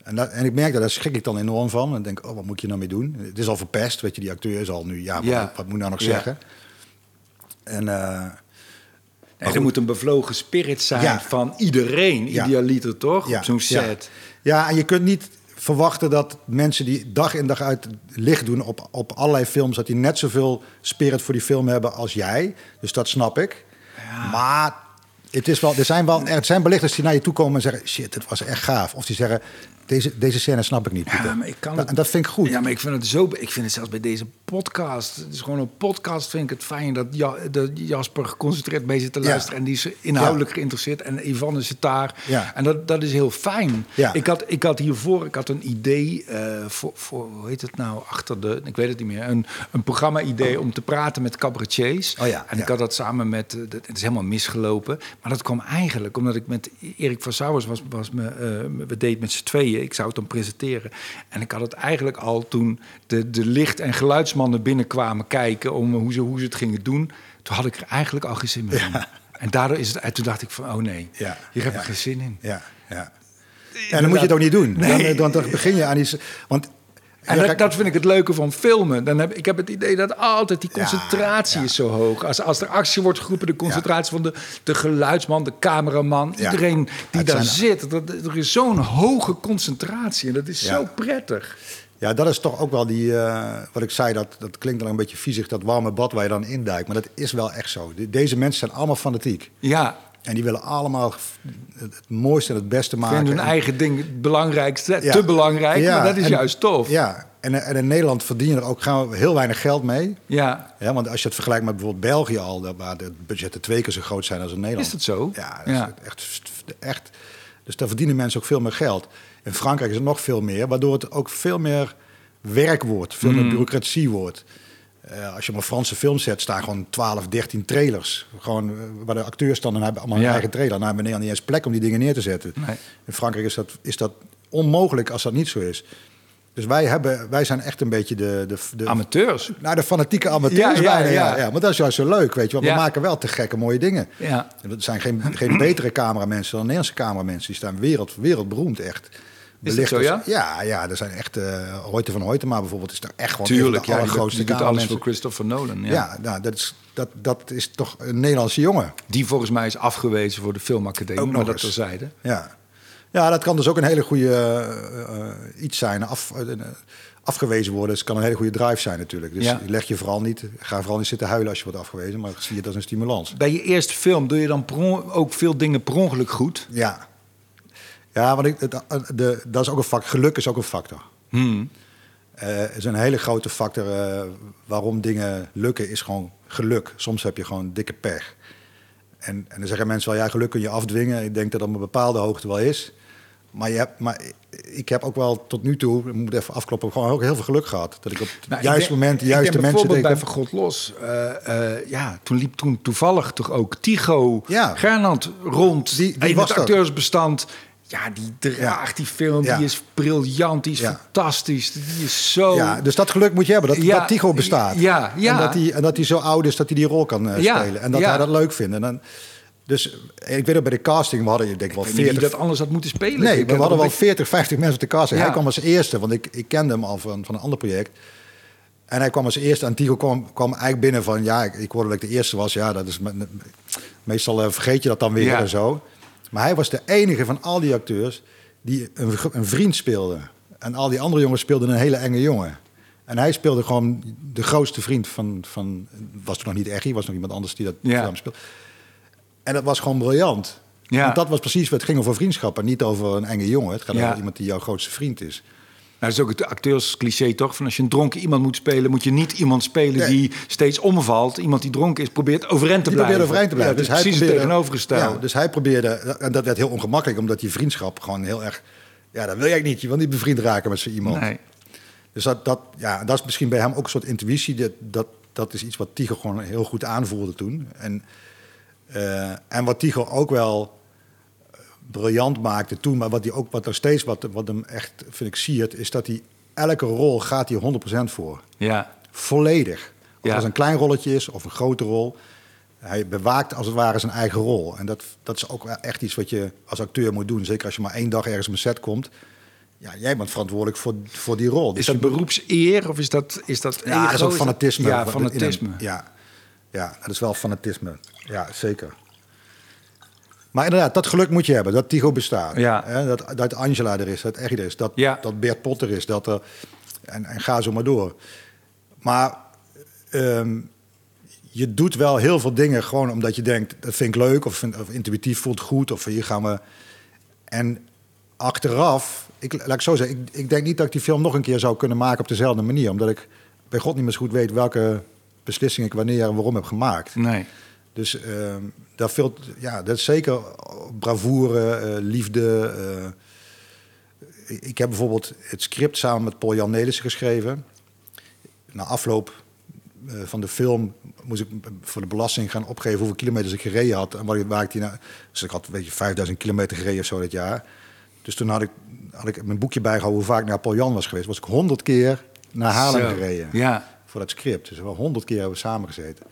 Speaker 2: en, dat, en ik merk dat, daar schrik ik dan enorm van. En denk, oh, wat moet je nou mee doen? Het is al verpest, weet je, die acteur is al nu, ja, wat, wat moet ik nou nog
Speaker 1: Ja.
Speaker 2: zeggen? En goed.
Speaker 1: er moet een bevlogen spirit zijn
Speaker 2: Ja.
Speaker 1: van iedereen,
Speaker 2: Ja.
Speaker 1: idealiter toch?
Speaker 2: ja,
Speaker 1: Op zo'n set.
Speaker 2: Ja. en je kunt niet verwachten dat mensen die dag in dag uit licht doen op, op allerlei films, dat die net zoveel spirit voor die film hebben als jij. Dus dat snap ik. Maar het is wel, er zijn wel er zijn belichters die naar je toe komen en zeggen: shit, het was echt gaaf. Of die zeggen: Deze, deze scène snap ik niet. Pieter.
Speaker 1: Ja, maar ik kan
Speaker 2: Da-
Speaker 1: het-
Speaker 2: En dat vind ik goed.
Speaker 1: Ja, maar ik vind het zo. Ik vind het zelfs bij deze podcast. Het is gewoon een podcast. Vind ik het fijn dat, ja, dat Jasper geconcentreerd mee zit te
Speaker 2: Ja.
Speaker 1: luisteren. En die is inhoudelijk geïnteresseerd. En Ivan is het daar.
Speaker 2: Ja.
Speaker 1: En dat, dat is heel fijn.
Speaker 2: Ja.
Speaker 1: Ik, had, ik had hiervoor ik had een idee eh, voor, voor. Hoe heet het nou? Achter de. Ik weet het niet meer. Een, een programma-idee om te praten met cabaretiers.
Speaker 2: Oh ja,
Speaker 1: En ik had dat samen met. eh, dat- Het is helemaal misgelopen. Maar dat kwam eigenlijk omdat ik met Erik van Sauers was. was me, eh, we deden met z'n tweeën. Ik zou het dan presenteren. En ik had het eigenlijk al toen de, de licht- en geluidsmannen binnenkwamen kijken. om hoe ze, hoe ze het gingen doen. Toen had ik er eigenlijk al geen zin meer in. En daardoor is het. En toen dacht ik van: oh nee,
Speaker 2: Ja,
Speaker 1: hier heb
Speaker 2: ja.
Speaker 1: ik geen zin in.
Speaker 2: Ja, ja. En dan moet je het ook niet doen.
Speaker 1: Nee.
Speaker 2: Dan, dan, dan begin je aan iets. Want
Speaker 1: En
Speaker 2: ja,
Speaker 1: dat, dat vind ik het leuke van filmen. Dan heb, ik heb het idee dat altijd die concentratie
Speaker 2: ja.
Speaker 1: is zo hoog. Als, als er actie wordt geroepen, de concentratie van de, de geluidsman, de cameraman, iedereen die daar zit. Dat, er is zo'n hoge concentratie en dat is zo prettig.
Speaker 2: Ja, dat is toch ook wel die, eh, wat ik zei, dat, dat klinkt dan een beetje viezig, dat warme bad waar je dan induikt. Maar dat is wel echt zo. De- Deze mensen zijn allemaal fanatiek.
Speaker 1: Ja,
Speaker 2: En die willen allemaal het mooiste en het beste maken.
Speaker 1: vinden hun
Speaker 2: En-
Speaker 1: eigen ding het belangrijkste,
Speaker 2: Ja.
Speaker 1: te belangrijk,
Speaker 2: Ja,
Speaker 1: maar dat is
Speaker 2: en-
Speaker 1: juist tof.
Speaker 2: Ja, en, en in Nederland verdien je er ook gaan heel weinig geld mee.
Speaker 1: Ja.
Speaker 2: Ja, want als je het vergelijkt met bijvoorbeeld België al, waar de budgetten twee keer zo groot zijn als in Nederland.
Speaker 1: Is dat zo?
Speaker 2: Ja, dat
Speaker 1: Ja.
Speaker 2: is echt, echt. Dus daar verdienen mensen ook veel meer geld. In Frankrijk is het nog veel meer, waardoor het ook veel meer werk wordt, veel
Speaker 1: Mm.
Speaker 2: meer bureaucratie wordt. Eh, als je op een Franse film zet, staan gewoon 12, 13 trailers. Gewoon eh, waar de acteurs dan hebben allemaal hun
Speaker 1: Ja.
Speaker 2: eigen trailer. Nou hebben we niet eens plek om die dingen neer te zetten.
Speaker 1: Nee.
Speaker 2: In Frankrijk is dat, is dat onmogelijk als dat niet zo is. Dus wij, hebben, wij zijn echt een beetje de, de, de,
Speaker 1: Amateurs.
Speaker 2: nou, de fanatieke amateurs
Speaker 1: Ja, ja,
Speaker 2: bijna, ja,
Speaker 1: ja.
Speaker 2: ja. Maar dat is juist zo leuk, weet je. Want we maken wel te gekke mooie dingen.
Speaker 1: Ja.
Speaker 2: En Dat zijn geen, geen betere cameramensen dan Nederlandse cameramensen. Die staan wereld, wereldberoemd echt.
Speaker 1: Is dat zo, ja?
Speaker 2: Ja, ja, er zijn echt... eh Hoyte van Hoytema bijvoorbeeld is daar echt gewoon
Speaker 1: Tuurlijk,
Speaker 2: de
Speaker 1: ja, die,
Speaker 2: allergrootste
Speaker 1: die doet alles voor Christopher Nolan. Ja.
Speaker 2: Ja, nou, dat, is, dat, dat is toch een Nederlandse jongen.
Speaker 1: Die volgens mij is afgewezen voor de filmacademie,
Speaker 2: Ook
Speaker 1: maar
Speaker 2: nog
Speaker 1: dat
Speaker 2: eens.
Speaker 1: terzijde.
Speaker 2: Ja. ja, dat kan dus ook een hele goede eh, eh, iets zijn. Af, afgewezen worden, dus kan een hele goede drive zijn natuurlijk. Dus
Speaker 1: Ja.
Speaker 2: leg je vooral niet, ga vooral niet zitten huilen als je wordt afgewezen, maar zie het als een stimulans.
Speaker 1: Bij je eerste film doe je dan per on- ook veel dingen per ongeluk goed?
Speaker 2: Ja, ja want ik, eh, de, dat is ook een factor. Geluk is ook een factor.
Speaker 1: Hmm.
Speaker 2: Eh, is een hele grote factor eh, waarom dingen lukken, is gewoon geluk. Soms heb je gewoon dikke pech. En, en dan zeggen mensen wel, ja, geluk kun je afdwingen. Ik denk dat dat op een bepaalde hoogte wel is. Maar, je hebt, maar ik heb ook wel tot nu toe, ik moet even afkloppen, gewoon ook heel veel geluk gehad. Dat ik op het
Speaker 1: Nou,
Speaker 2: juiste moment de juiste mensen
Speaker 1: bijvoorbeeld
Speaker 2: tegen.
Speaker 1: bij Van God Los. eh, eh, ja, toen liep toen toevallig toch ook Tycho
Speaker 2: Ja.
Speaker 1: Gernand rond.
Speaker 2: Die- die
Speaker 1: in
Speaker 2: was
Speaker 1: het
Speaker 2: dat.
Speaker 1: Ja, die draagt die film.
Speaker 2: Ja.
Speaker 1: Die is briljant. Die is
Speaker 2: Ja.
Speaker 1: fantastisch. Die is zo...
Speaker 2: Ja, dus dat geluk moet je hebben, dat,
Speaker 1: Ja,
Speaker 2: dat Tycho bestaat.
Speaker 1: ja, ja.
Speaker 2: En, dat hij, en dat hij zo oud is dat hij die rol kan eh,
Speaker 1: Ja,
Speaker 2: spelen. En dat hij dat leuk vindt. En dan, dus ik weet ook bij de casting, we hadden ik denk wel
Speaker 1: Ik wie
Speaker 2: 40...
Speaker 1: dat anders had moeten spelen.
Speaker 2: Nee,
Speaker 1: Ik
Speaker 2: we hadden wel
Speaker 1: dat
Speaker 2: 40, 50 mensen op de casting. Hij kwam als eerste, want ik, ik kende hem al van, van een ander project. En hij kwam als eerste en Tigo kwam, kwam eigenlijk binnen van... ja, ik, ik hoorde dat ik de eerste was. Ja, dat is me- meestal eh, vergeet je dat dan weer en zo. Maar hij was de enige van al die acteurs die een, een vriend speelde. En al die andere jongens speelden een hele enge jongen. En hij speelde gewoon de grootste vriend van... van was toen nog niet Eggy, was nog iemand anders die dat
Speaker 1: Ja.
Speaker 2: speelde. En dat was gewoon briljant.
Speaker 1: Ja.
Speaker 2: Want dat was precies wat het ging over vriendschap en niet over een enge jongen. Het gaat
Speaker 1: Ja.
Speaker 2: over iemand die jouw grootste vriend is.
Speaker 1: Nou, dat is ook het acteurscliché toch? Van als je een dronken iemand moet spelen, moet je niet iemand spelen
Speaker 2: Nee.
Speaker 1: die steeds omvalt. Iemand die dronken is, probeert overeind te
Speaker 2: Die
Speaker 1: blijven.
Speaker 2: probeerde overeind te blijven.
Speaker 1: Ja, dus precies het
Speaker 2: probeerde-
Speaker 1: tegenovergestelde.
Speaker 2: Ja, dus hij probeerde, en dat werd heel ongemakkelijk, omdat die vriendschap gewoon heel erg. Ja, dat wil jij niet. Je wil niet bevriend raken met zo iemand.
Speaker 1: Nee.
Speaker 2: Dus dat, dat, ja, dat is misschien bij hem ook een soort intuïtie. Dat, dat, dat is iets wat Tigo gewoon heel goed aanvoelde toen. En, eh, en wat Tigo ook wel briljant maakte toen, maar wat, hij ook, wat er steeds wat, wat hem echt, vind ik, siert, is dat hij elke rol gaat hij 100% voor.
Speaker 1: Ja.
Speaker 2: Volledig. Of
Speaker 1: Ja.
Speaker 2: het een klein rolletje is of een grote rol. Hij bewaakt als het ware zijn eigen rol. En dat, dat is ook echt iets wat je als acteur moet doen. Zeker als je maar één dag ergens op een set komt. Ja, jij bent verantwoordelijk voor, voor die rol.
Speaker 1: Is
Speaker 2: Dus
Speaker 1: dat
Speaker 2: je-
Speaker 1: beroepseer of is dat is dat
Speaker 2: ja, dat is ook fanatisme.
Speaker 1: Ja, fanatisme.
Speaker 2: een- ja, ja, dat is wel fanatisme. Ja, zeker. Maar inderdaad, dat geluk moet je hebben, dat Tigo bestaat.
Speaker 1: Ja.
Speaker 2: Hè, dat, dat Angela er is, dat er is, dat,
Speaker 1: Ja.
Speaker 2: dat Bert Potter is. Dat er, en, en ga zo maar door. Maar ehm, je doet wel heel veel dingen gewoon omdat je denkt, dat vind ik leuk, of, vind- of intuïtief voelt goed, of hier gaan we. En achteraf, ik, laat ik zo zeggen, ik, ik denk niet dat ik die film nog een keer zou kunnen maken op dezelfde manier. Omdat ik bij God niet meer zo goed weet welke beslissing ik wanneer en waarom heb gemaakt.
Speaker 1: Nee.
Speaker 2: Dus ehm daar veel, ja, dat is zeker bravoure, eh, liefde. eh. ik- heb bijvoorbeeld het script samen met Paul Jan Nelissen geschreven. Na afloop eh, van de film moest ik voor de belasting gaan opgeven hoeveel kilometers ik gereden had. En waar, ik- waar ik die nou, dus ik had weet je, 5000 kilometer gereden of zo dit jaar. Dus toen had ik, had ik mijn boekje bijgehouden hoe vaak ik naar Paul Jan was geweest. Was ik 100 keer naar Haarlem
Speaker 1: Zo.
Speaker 2: gereden
Speaker 1: Ja.
Speaker 2: voor dat script. Dus wel honderd keer hebben we samengezeten.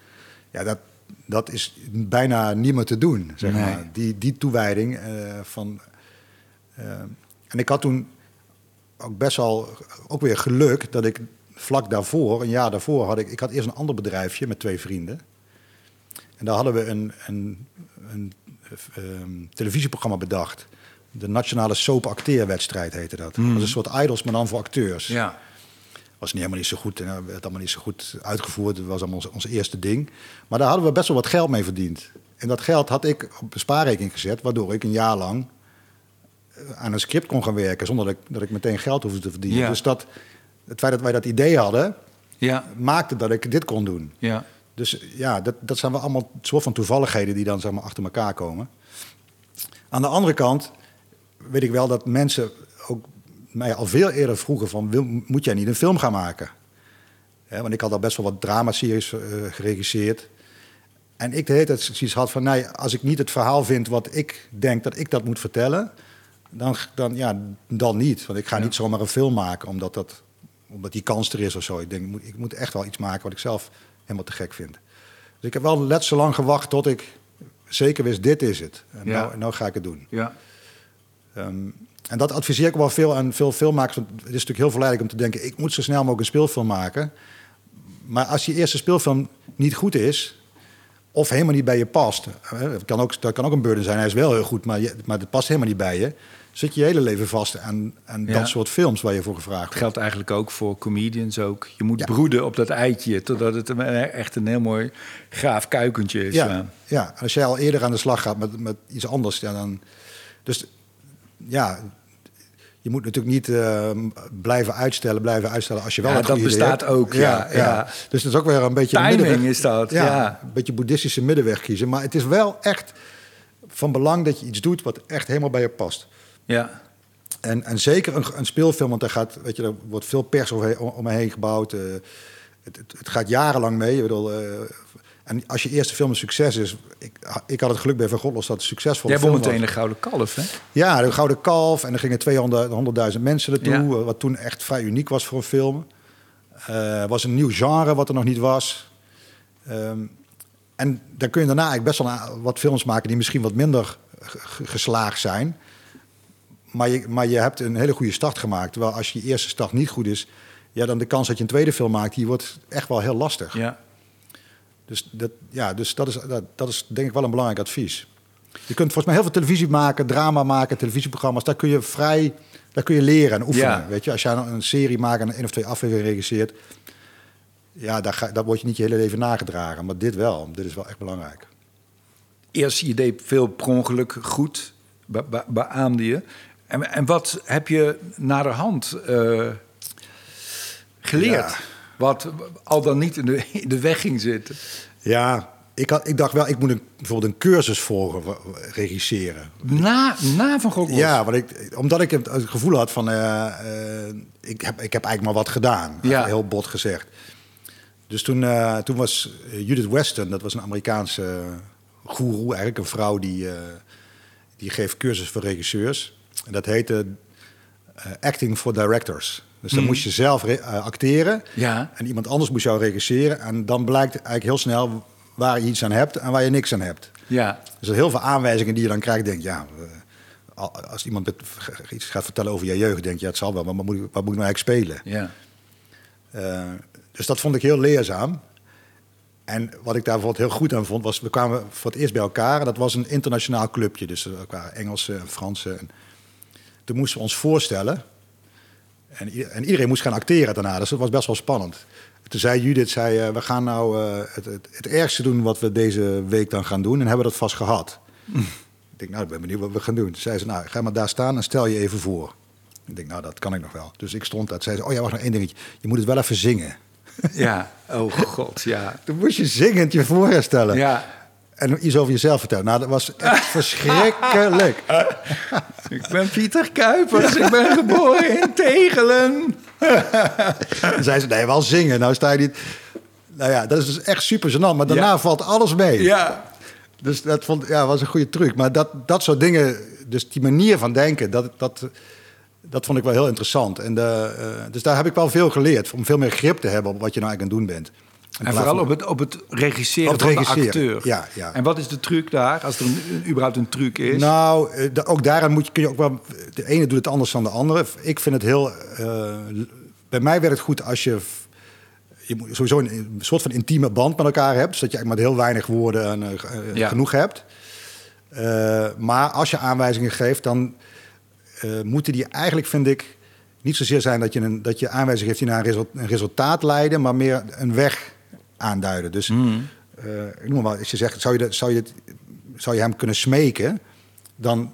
Speaker 2: Ja, dat, dat is bijna niet meer te doen, zeg
Speaker 1: Nee.
Speaker 2: maar. Die, die toewijding eh, van... eh, en ik had toen ook best wel ook weer geluk dat ik vlak daarvoor, een jaar daarvoor, had ik... Ik had eerst een ander bedrijfje met twee vrienden. En daar hadden we een, een, een eh, ehm, televisieprogramma bedacht. De Nationale Soap Acteerwedstrijd heette dat. Dat was een soort idols, maar dan voor acteurs
Speaker 1: Ja.
Speaker 2: Was niet helemaal niet zo goed. En het werd allemaal niet zo goed uitgevoerd. Het was allemaal ons, ons eerste ding. Maar daar hadden we best wel wat geld mee verdiend. En dat geld had ik op een spaarrekening gezet, waardoor ik een jaar lang eh, aan een script kon gaan werken zonder dat ik, dat ik meteen geld hoefde te verdienen.
Speaker 1: Ja.
Speaker 2: Dus dat, het feit dat wij dat idee hadden,
Speaker 1: Ja.
Speaker 2: maakte dat ik dit kon doen.
Speaker 1: Ja.
Speaker 2: Dus ja, dat, dat zijn wel allemaal soort van toevalligheden die dan zeg maar, achter elkaar komen. Aan de andere kant weet ik wel dat mensen mij al veel eerder vroegen van... Wil, moet jij niet een film gaan maken? Want ik had al best wel wat dramaseries eh geregisseerd. En ik de hele tijd zoiets had van... Nee, als ik niet het verhaal vind wat ik denk dat ik dat moet vertellen... dan, dan, ja, dan niet. Want ik ga
Speaker 1: Ja.
Speaker 2: niet zomaar een film maken omdat, dat, omdat die kans er is of zo. Ik denk, ik moet, ik moet echt wel iets maken wat ik zelf helemaal te gek vind. Dus ik heb wel net zo lang gewacht tot ik zeker wist, dit is het. En
Speaker 1: Ja.
Speaker 2: nou, nou ga ik het doen.
Speaker 1: Ja.
Speaker 2: Ehm, en dat adviseer ik wel veel aan veel filmmakers. Want het is natuurlijk heel verleidelijk om te denken... ik moet zo snel mogelijk een speelfilm maken. Maar als je eerste speelfilm niet goed is... of helemaal niet bij je past... dat kan ook, dat kan ook een burden zijn, hij is wel heel goed... maar, je, maar het past helemaal niet bij je... zit je hele leven vast aan, aan
Speaker 1: Ja.
Speaker 2: dat soort films waar je voor gevraagd wordt.
Speaker 1: geldt eigenlijk ook voor comedians ook. Je moet
Speaker 2: Ja.
Speaker 1: broeden op dat eitje totdat het echt een heel mooi graaf kuikentje is.
Speaker 2: Ja,
Speaker 1: Ja.
Speaker 2: als jij al eerder aan de slag gaat met, met iets anders, ja, dan. Dus ja, je moet natuurlijk niet eh, blijven uitstellen, blijven uitstellen als je wel
Speaker 1: Ja,
Speaker 2: het
Speaker 1: dat bestaat
Speaker 2: hebt.
Speaker 1: ook, ja, ja.
Speaker 2: Dus dat is ook weer een beetje. een
Speaker 1: Timing
Speaker 2: middenweg-
Speaker 1: is dat, ja.
Speaker 2: Een beetje boeddhistische middenweg kiezen. Maar het is wel echt van belang dat je iets doet wat echt helemaal bij je past.
Speaker 1: Ja.
Speaker 2: En, en zeker een, een speelfilm, want daar, gaat, weet je, er wordt veel pers over, om me heen gebouwd. eh, het, het, het gaat jarenlang mee. Ik bedoel, eh, en als je eerste film een succes is... Ik, ik had het geluk bij Van Godlos dat het succesvol
Speaker 1: Jij won meteen
Speaker 2: was.
Speaker 1: de Gouden Kalf, hè?
Speaker 2: Ja, de Gouden Kalf. En er gingen 200 100.000 mensen naartoe.
Speaker 1: Ja.
Speaker 2: eh, Wat toen echt vrij uniek was voor een film. Eh was een nieuw genre wat er nog niet was. Ehm, en dan kun je daarna eigenlijk best wel een- wat films maken... die misschien wat minder geslaagd zijn... Maar je, maar je hebt een hele goede start gemaakt. Terwijl als je eerste start niet goed is, ja, dan de kans dat je een tweede film maakt, die wordt echt wel heel lastig.
Speaker 1: Ja.
Speaker 2: Dus, dat, ja, dus dat, is, dat, dat is denk ik wel een belangrijk advies. Je kunt volgens mij heel veel televisie maken, drama maken, televisieprogramma's. Daar kun je vrij, daar kun je leren en oefenen.
Speaker 1: Ja.
Speaker 2: Weet je, als jij een een serie maakt en één of twee afleveringen regisseert, ja, daar, ga, daar word je niet je hele leven nagedragen. Maar dit wel, dit is wel echt belangrijk.
Speaker 1: Eerst, je deed veel per ongeluk goed, be be beaamde je. En, en wat heb je naderhand eh geleerd?
Speaker 2: Ja.
Speaker 1: Wat al dan niet in de, in de weg ging zitten.
Speaker 2: Ja, ik, had, ik dacht wel, ik moet een, bijvoorbeeld een cursus volgen, regisseren.
Speaker 1: Na, na Van Gogh
Speaker 2: Ja, want ik, omdat ik het, het gevoel had van... eh, eh, ik, heb, ik heb eigenlijk maar wat gedaan.
Speaker 1: Ja.
Speaker 2: Heel bot gezegd. Dus toen, eh, toen was Judith Weston, dat was een Amerikaanse goeroe, eigenlijk een vrouw die, die geeft cursus voor regisseurs. En dat heette Acting for Directors. Dus dan moest je zelf eh, acteren
Speaker 1: Ja.
Speaker 2: en iemand anders moest jou regisseren. En dan blijkt eigenlijk heel snel waar je iets aan hebt en waar je niks aan hebt.
Speaker 1: Ja,
Speaker 2: Dus er heel veel aanwijzingen die je dan krijgt. Denk, ja, eh, als iemand met, iets gaat vertellen over je jeugd, denk je, ja, het zal wel, maar wat moet ik, wat moet ik nou eigenlijk spelen?
Speaker 1: ja.
Speaker 2: Eh, dus dat vond ik heel leerzaam. En wat ik daar bijvoorbeeld heel goed aan vond, was we kwamen voor het eerst bij elkaar. En dat was een internationaal clubje, dus er waren Engelsen en Fransen. En toen moesten we ons voorstellen. En, en iedereen moest gaan acteren daarna, dus dat was best wel spannend. Toen zei Judith, zei, eh, we gaan nou eh, het, het, het ergste doen wat we deze week dan gaan doen. En hebben dat vast gehad. denk, nou, ik ben benieuwd wat we gaan doen. Toen zei ze, nou, ga maar daar staan en stel je even voor. Ik denk, nou, dat kan ik nog wel. Dus ik stond daar. Toen zei ze, oh ja, wacht nog één dingetje. Je moet het wel even zingen.
Speaker 1: Ja, oh god, ja.
Speaker 2: Toen moest je zingend je voorstellen.
Speaker 1: Ja,
Speaker 2: En iets over jezelf vertellen. Nou, dat was echt verschrikkelijk.
Speaker 1: ik ben Pieter Kuipers, ik ben geboren in Tegelen.
Speaker 2: Dan zei ze, nee, wel zingen. Nou sta je niet... Nou ja, dat is dus echt super gênant. Maar daarna
Speaker 1: Ja.
Speaker 2: valt alles mee.
Speaker 1: Ja,
Speaker 2: Dus dat vond, ja, was een goede truc. Maar dat, dat soort dingen, dus die manier van denken, dat, dat, dat vond ik wel heel interessant. En de, eh, dus daar heb ik wel veel geleerd. Om veel meer grip te hebben op wat je nou eigenlijk aan het doen bent.
Speaker 1: En vooral op het, op het regisseren
Speaker 2: Op het
Speaker 1: van
Speaker 2: regisseren,
Speaker 1: de acteur.
Speaker 2: ja, ja.
Speaker 1: En wat is de truc daar, als er een, überhaupt een truc is?
Speaker 2: Nou, eh, ook daaraan moet je, kun je ook wel... De ene doet het anders dan de andere. Ik vind het heel... eh, bij mij werkt het goed als je... Je moet sowieso een, een soort van intieme band met elkaar hebt. Zodat je eigenlijk met heel weinig woorden en, eh,
Speaker 1: Ja.
Speaker 2: genoeg hebt. Maar als je aanwijzingen geeft, dan moeten die eigenlijk, vind ik... Niet zozeer zijn dat je, een, dat je aanwijzingen geeft die naar een resultaat leiden... maar meer een weg aanduiden. Dus
Speaker 1: Hmm.
Speaker 2: eh, ik noem maar, als je zegt, zou je, dat- zou, je zou je hem kunnen smeken... dan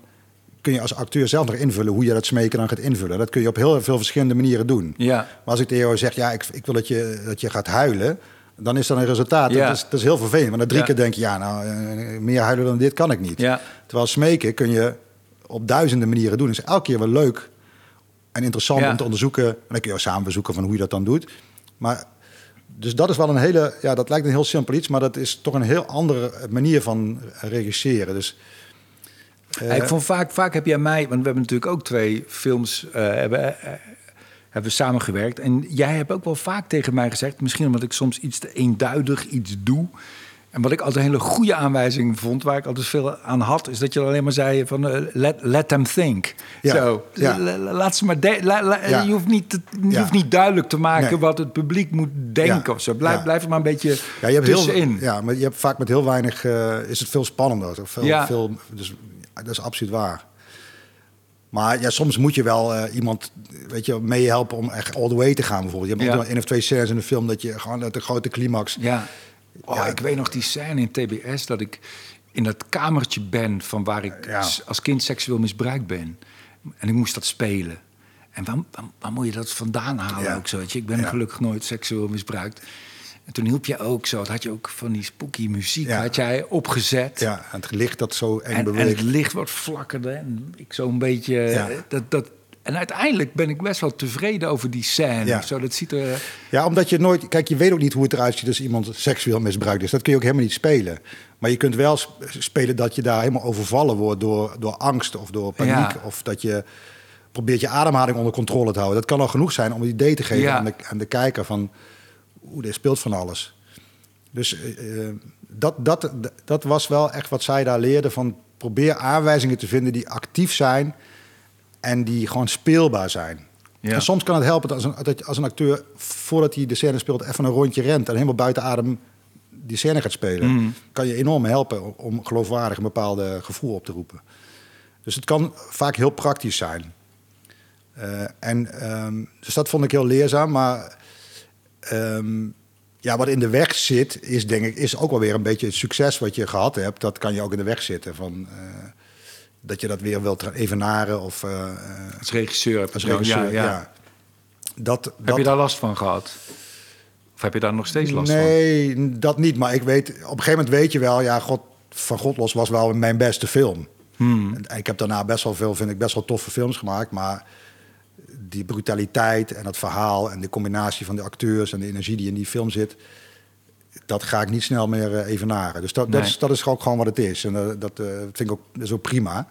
Speaker 2: kun je als acteur zelf nog invullen hoe je dat smeken dan gaat invullen. Dat kun je op heel veel verschillende manieren doen.
Speaker 1: Ja.
Speaker 2: Maar als ik tegen jou zeg, ja, ik, ik wil dat je, dat je gaat huilen... dan is dat een resultaat.
Speaker 1: Ja.
Speaker 2: Dat, is, dat is heel vervelend. Want na drie
Speaker 1: Ja.
Speaker 2: keer denk je, ja, nou, eh, meer huilen dan dit kan ik niet.
Speaker 1: Ja.
Speaker 2: Terwijl smeken kun je op duizenden manieren doen. Het is elke keer wel leuk en interessant om te onderzoeken. En dan kun je ook samen bezoeken van hoe je dat dan doit. Maar dus dat is wel een hele, ja, dat lijkt een heel simpel iets, maar dat is toch een heel andere manier van regisseren. Dus
Speaker 1: ik vond vaak, vaak heb jij mij, want we hebben natuurlijk ook twee films eh, hebben, eh, hebben we samengewerkt. En jij hebt ook wel vaak tegen mij gezegd, misschien omdat ik soms iets te eenduidig iets doe. En wat ik altijd een hele goede aanwijzing vond, waar ik altijd veel aan had, is dat je alleen maar zei van eh, let, let them think.
Speaker 2: Ja,
Speaker 1: Zo,
Speaker 2: ja.
Speaker 1: La- la- laat ze maar de- la- la-
Speaker 2: Ja.
Speaker 1: Je, hoeft niet, te- je
Speaker 2: Ja.
Speaker 1: hoeft niet duidelijk te maken
Speaker 2: Nee.
Speaker 1: wat het publiek moet denken
Speaker 2: Ja.
Speaker 1: of zo. Blijf, blijf er maar een beetje
Speaker 2: ja, je hebt heel,
Speaker 1: tussenin.
Speaker 2: ja, maar je hebt vaak met heel weinig, eh, is het veel spannender. Of Veel,
Speaker 1: Ja.
Speaker 2: veel, dus dat is absoluut waar. Maar ja, soms moet je wel eh, iemand weet je, meehelpen om echt all the way te gaan bijvoorbeeld. Je hebt
Speaker 1: Ja.
Speaker 2: één of twee scènes in de film dat je gewoon uit de grote climax...
Speaker 1: Ja. Oh,
Speaker 2: Ja.
Speaker 1: Ik weet nog die scène in TBS dat ik in dat kamertje ben van waar ik
Speaker 2: Ja.
Speaker 1: als kind seksueel misbruikt ben. En ik moest dat spelen. En waar, waar, waar moet je dat vandaan halen
Speaker 2: Ja.
Speaker 1: ook zo? Weet je? Ik ben gelukkig nooit seksueel misbruikt. En toen hielp je ook zo. Dat had je ook van die spooky muziek had jij opgezet.
Speaker 2: Ja, en het licht dat zo eng
Speaker 1: En, en het licht wat flakkerde. En ik zo'n beetje...
Speaker 2: Ja.
Speaker 1: Dat, dat, en uiteindelijk ben ik best wel tevreden over die scène.
Speaker 2: Ja.
Speaker 1: Zo, dat ziet er...
Speaker 2: Ja, omdat je nooit... Kijk, je weet ook niet hoe het eruit ziet als iemand seksueel misbruikt is. Dat kun je ook helemaal niet spelen. Maar je kunt wel sp- spelen dat je daar helemaal overvallen wordt door, door angst of door paniek.
Speaker 1: Ja.
Speaker 2: Of dat je probeert je ademhaling onder controle te houden. Dat kan al genoeg zijn om een idee te geven
Speaker 1: Ja.
Speaker 2: aan, de, aan de kijker van... Oeh, er speelt van alles. Dus eh, eh, dat, dat, dat was wel echt wat zij daar leerden. Van probeer aanwijzingen te vinden die actief zijn... en die gewoon speelbaar zijn.
Speaker 1: Ja.
Speaker 2: En soms kan het helpen dat als, een, dat als een acteur, voordat hij de scène speelt, even een rondje rent en helemaal buiten adem die scène gaat spelen.
Speaker 1: Mhm.
Speaker 2: Kan je enorm helpen om- om geloofwaardig een bepaalde gevoel op te roepen. Dus het kan vaak heel praktisch zijn. Eh, en, ehm, dus dat vond ik heel leerzaam. Maar ehm, ja, wat in de weg zit, is denk ik, is ook wel weer een beetje het succes wat je gehad hebt. Dat kan je ook in de weg zitten. Van, eh, dat je dat weer wilt evenaren of eh, eh,
Speaker 1: Als regisseur heb
Speaker 2: als regisseur.
Speaker 1: ja,
Speaker 2: Ja,
Speaker 1: ja.
Speaker 2: Dat,
Speaker 1: Heb
Speaker 2: dat,
Speaker 1: je daar last van gehad? Of heb je daar nog steeds last van?
Speaker 2: nee, dat niet. Maar ik weet, op een gegeven moment weet je wel, ja, God, van God los was wel mijn beste film.
Speaker 1: Hmm.
Speaker 2: En ik heb daarna best wel veel, vind ik, best wel toffe films gemaakt. Maar die brutaliteit en het verhaal en de combinatie van de acteurs en de energie die in die film zit, dat ga ik niet snel meer eh, evenaren. Dus dat, dat, is, dat is ook gewoon wat het is. En eh, dat eh, vind ik ook, dat ook prima.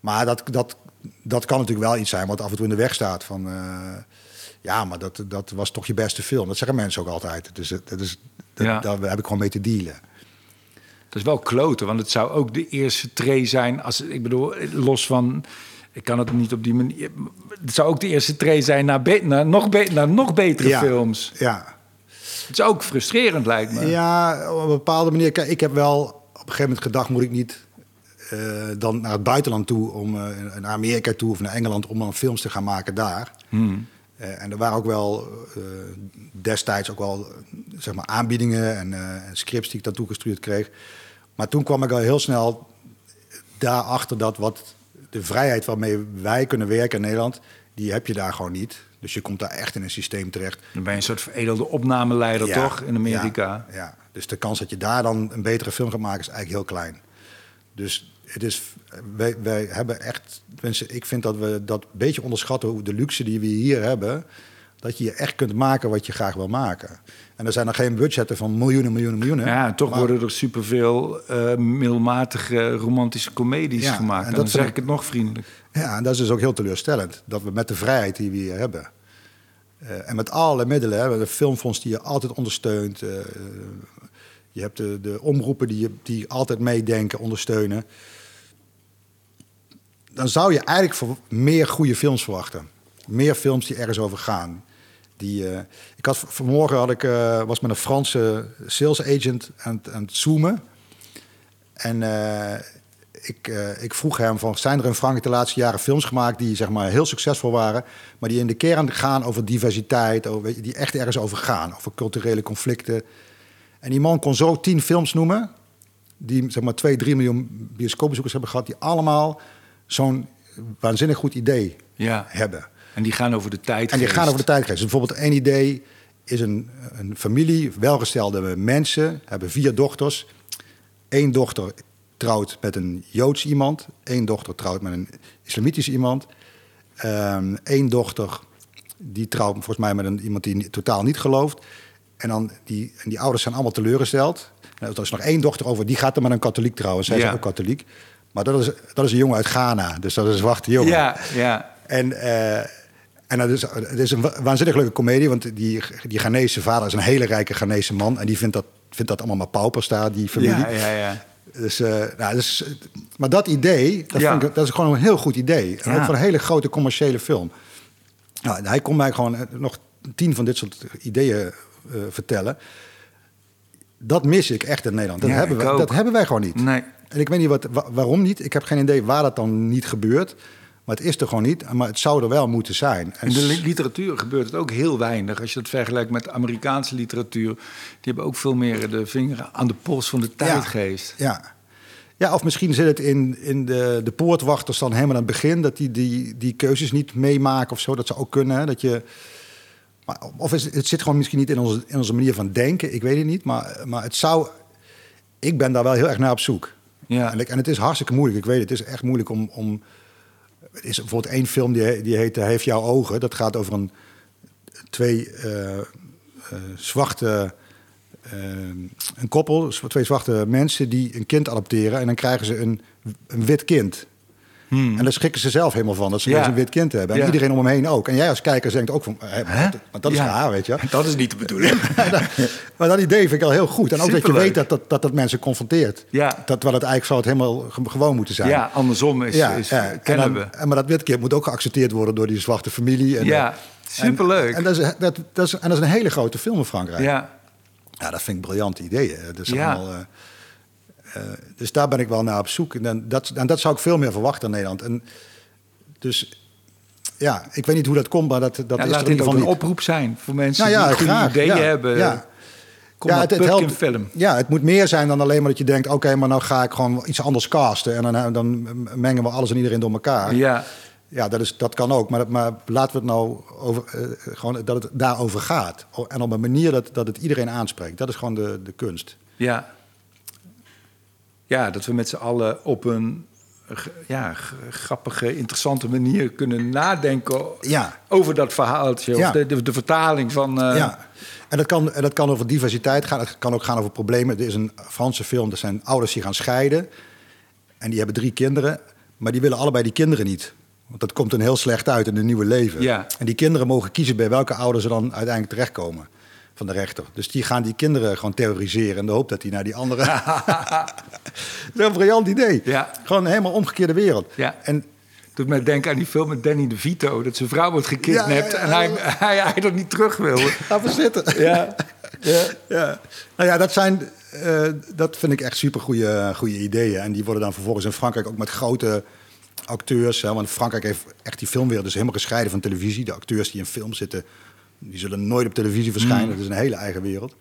Speaker 2: Maar dat, dat, dat kan natuurlijk wel iets zijn wat af en toe in de weg staat. Van, ja, maar dat, dat was toch je beste film. Dat zeggen mensen ook altijd. Dus dat, dat is, dat,
Speaker 1: Ja.
Speaker 2: daar heb ik gewoon mee te dealen.
Speaker 1: Dat is wel kloten, want het zou ook de eerste tree zijn. Als, ik bedoel, los van. Ik kan het niet op die manier. Het zou ook de eerste tree zijn naar, be- naar, nog, be- naar nog betere
Speaker 2: Ja.
Speaker 1: films.
Speaker 2: Ja,
Speaker 1: Het is ook frustrerend, lijkt me.
Speaker 2: Ja, op een bepaalde manier. Kijk, ik heb wel op een gegeven moment gedacht, moet ik niet eh, dan naar het buitenland toe, om, eh, naar Amerika toe of naar Engeland, om dan films te gaan maken daar.
Speaker 1: Hmm.
Speaker 2: Eh, en er waren ook wel destijds ook wel zeg maar aanbiedingen en, en scripts die ik dan toegestuurd kreeg. Maar toen kwam ik al heel snel daarachter dat wat de vrijheid waarmee wij kunnen werken in Nederland, die heb je daar gewoon niet. Dus je komt daar echt in een systeem terecht.
Speaker 1: Dan ben je een soort veredelde opnameleider,
Speaker 2: Ja,
Speaker 1: toch? In Amerika.
Speaker 2: Ja, ja, dus de kans dat je daar dan een betere film gaat maken is eigenlijk heel klein. Dus het is, wij, wij hebben echt, tenminste, ik vind dat we dat een beetje onderschatten, hoe de luxe die we hier hebben, dat je hier echt kunt maken wat je graag wil maken. En er zijn nog geen budgetten van miljoenen, miljoenen, miljoenen.
Speaker 1: Ja, en toch
Speaker 2: Maar-
Speaker 1: worden er superveel eh middelmatige romantische comedies
Speaker 2: Ja,
Speaker 1: gemaakt.
Speaker 2: en
Speaker 1: En,
Speaker 2: dat
Speaker 1: dan zeg
Speaker 2: ik-
Speaker 1: ik het nog vriendelijk.
Speaker 2: Ja, en dat is dus ook heel teleurstellend. Dat we met de vrijheid die we hier hebben. eh, en met alle middelen, hè, de filmfonds die je altijd ondersteunt. eh, je hebt de, de omroepen die, je, die altijd meedenken, ondersteunen. Dan zou je eigenlijk voor meer goede films verwachten. Meer films die ergens over gaan. Die, eh, ik had, vanmorgen had ik, eh, was met een Franse sales agent aan, het- aan het zoomen. En eh, ik, ik vroeg hem van, zijn er in Frankrijk de laatste jaren films gemaakt die zeg maar, heel succesvol waren, maar die in de kern gaan over diversiteit, over, weet je, die echt ergens over gaan, over culturele conflicten. En die man kon zo tien films noemen, die zeg maar 2, 3 miljoen bioscoopbezoekers hebben gehad, die allemaal zo'n waanzinnig goed idee
Speaker 1: Ja.
Speaker 2: hebben.
Speaker 1: En die gaan over de tijd.
Speaker 2: En die gaan over de tijdgeest. Dus bijvoorbeeld één idee is een, een familie, welgestelde mensen, hebben vier dochters. Eén dochter trouwt met een Joods iemand. één dochter trouwt met een islamitisch iemand. Eén dochter die trouwt volgens mij met een, iemand die totaal niet gelooft. En, dan die, en die ouders zijn allemaal teleurgesteld. En er is nog één dochter over, die gaat er met een katholiek trouwen. Zij
Speaker 1: Ja.
Speaker 2: is ook katholiek. Maar dat is, dat is een jongen uit Ghana, dus dat is een zwarte jongen.
Speaker 1: Ja, ja.
Speaker 2: En, eh, en dat is, het is een wa- waanzinnig leuke komedie, want die, die Ghanese vader is een hele rijke Ghanese man. En die vindt dat, vindt dat allemaal maar paupers daar, die familie.
Speaker 1: Ja, ja, ja.
Speaker 2: Dus, eh, nou, dus, maar dat idee, dat,
Speaker 1: Ja.
Speaker 2: vind ik, dat is gewoon een heel goed idee. En
Speaker 1: Ja.
Speaker 2: ook voor een hele grote commerciële film. Nou, hij kon mij gewoon eh, nog tien van dit soort ideeën eh, vertellen. Dat mis ik echt in Nederland. Dat,
Speaker 1: Ja,
Speaker 2: hebben, wij, dat hebben wij gewoon niet.
Speaker 1: Nee.
Speaker 2: En ik weet niet wat, wa- waarom niet. Ik heb geen idee waar dat dan niet gebeurt. Maar het is er gewoon niet. Maar het zou er wel moeten zijn. En
Speaker 1: In de li- literatuur gebeurt het ook heel weinig. Als je het vergelijkt met Amerikaanse literatuur. Die hebben ook veel meer de vinger aan de pols van de tijdgeest.
Speaker 2: Ja. ja, of misschien zit het in, in de, de poortwachters dan helemaal aan het begin... dat die, die, die keuzes niet meemaken of zo. Dat zou ook kunnen, hè, dat je... Maar, of is, het zit gewoon misschien niet in onze, in onze manier van denken. Ik weet het niet, maar, maar het zou... Ik ben daar wel heel erg naar op zoek.
Speaker 1: Ja.
Speaker 2: En, ik- en het is hartstikke moeilijk. Ik weet het, het is echt moeilijk om... om er is bijvoorbeeld één film die, die heet Hij heeft jouw ogen. Dat gaat over een, twee eh, eh, zwarte... eh, een koppel, twee zwarte mensen die een kind adopteren... en dan krijgen ze een, een wit kind. En daar schrikken ze zelf helemaal van, dat ze
Speaker 1: Hmm. Ja.
Speaker 2: een wit kind hebben. En
Speaker 1: Ja.
Speaker 2: iedereen om hem heen ook. En jij als kijker denkt ook van, maar,
Speaker 1: Hè?
Speaker 2: dat, maar dat is
Speaker 1: Ja.
Speaker 2: raar, weet je.
Speaker 1: Dat is niet de bedoeling.
Speaker 2: maar dat idee vind ik al heel goed. En ook dat je weet dat dat, dat, dat mensen confronteert.
Speaker 1: Ja.
Speaker 2: Dat, terwijl het eigenlijk zou het helemaal ge- gewoon moeten zijn.
Speaker 1: Ja, andersom is,
Speaker 2: Ja,
Speaker 1: is
Speaker 2: ja. En
Speaker 1: kennen
Speaker 2: dan-
Speaker 1: we.
Speaker 2: en maar dat wit kind moet ook geaccepteerd worden door die zwarte familie. En,
Speaker 1: Ja,
Speaker 2: eh,
Speaker 1: superleuk.
Speaker 2: En, en, dat is, dat, dat is, en dat is een hele grote film in Frankrijk.
Speaker 1: Ja,
Speaker 2: Ja, dat vind ik briljante ideeën. Dat is allemaal, eh, eh, dus daar ben ik wel naar op zoek. En, dan- dat, en dat zou ik veel meer verwachten in Nederland. En dus ja, ik weet niet hoe dat komt, maar dat, dat
Speaker 1: ja,
Speaker 2: is
Speaker 1: laat
Speaker 2: in
Speaker 1: dit
Speaker 2: ieder
Speaker 1: ook
Speaker 2: geval
Speaker 1: een oproep zijn voor mensen
Speaker 2: Nou ja,
Speaker 1: die
Speaker 2: graag,
Speaker 1: ideeën
Speaker 2: ja,
Speaker 1: hebben.
Speaker 2: ja.
Speaker 1: Kom
Speaker 2: ja, het, helpt,
Speaker 1: film.
Speaker 2: Ja, het moet meer zijn dan alleen maar dat je denkt... oké, maar nou ga ik gewoon iets anders casten... en dan, dan mengen we alles en iedereen door elkaar.
Speaker 1: Ja,
Speaker 2: Ja, dat, is, dat kan ook. Maar, maar laten we het nou over, eh, gewoon dat het daarover gaat. En op een manier dat, dat het iedereen aanspreekt. Dat is gewoon de, de kunst.
Speaker 1: ja. Ja, dat we met z'n allen op een ja, grappige, interessante manier kunnen nadenken
Speaker 2: Ja.
Speaker 1: over dat verhaaltje.
Speaker 2: Ja.
Speaker 1: Of de, de, de vertaling van... eh,
Speaker 2: ja. En dat, kan, en dat kan over diversiteit gaan. Het kan ook gaan over problemen. Er is een Franse film. Er zijn ouders die gaan scheiden. En die hebben drie kinderen. Maar die willen allebei die kinderen niet. Want dat komt een heel slecht uit in hun nieuwe leven.
Speaker 1: Ja.
Speaker 2: En die kinderen mogen kiezen bij welke ouders ze dan uiteindelijk terechtkomen. Van de rechter. Dus die gaan die kinderen gewoon terroriseren. In de hoop dat die naar die andere... dat is een briljant idee.
Speaker 1: Ja.
Speaker 2: Gewoon een helemaal omgekeerde wereld.
Speaker 1: Ja.
Speaker 2: En
Speaker 1: Doet mij denken aan die film met Danny DeVito. Dat zijn vrouw wordt gekidnapt
Speaker 2: Ja,
Speaker 1: en hij, hij, hij dat niet terug wil.
Speaker 2: Zitten.
Speaker 1: Ja, ja.
Speaker 2: Ja. Nou ja, dat, zijn, eh, dat vind ik echt super goede ideeën. En die worden dan vervolgens in Frankrijk ook met grote acteurs. Hè, want Frankrijk heeft echt die filmwereld dus helemaal gescheiden van televisie. De acteurs die in film zitten, die zullen nooit op televisie verschijnen. Dat is een hele eigen wereld.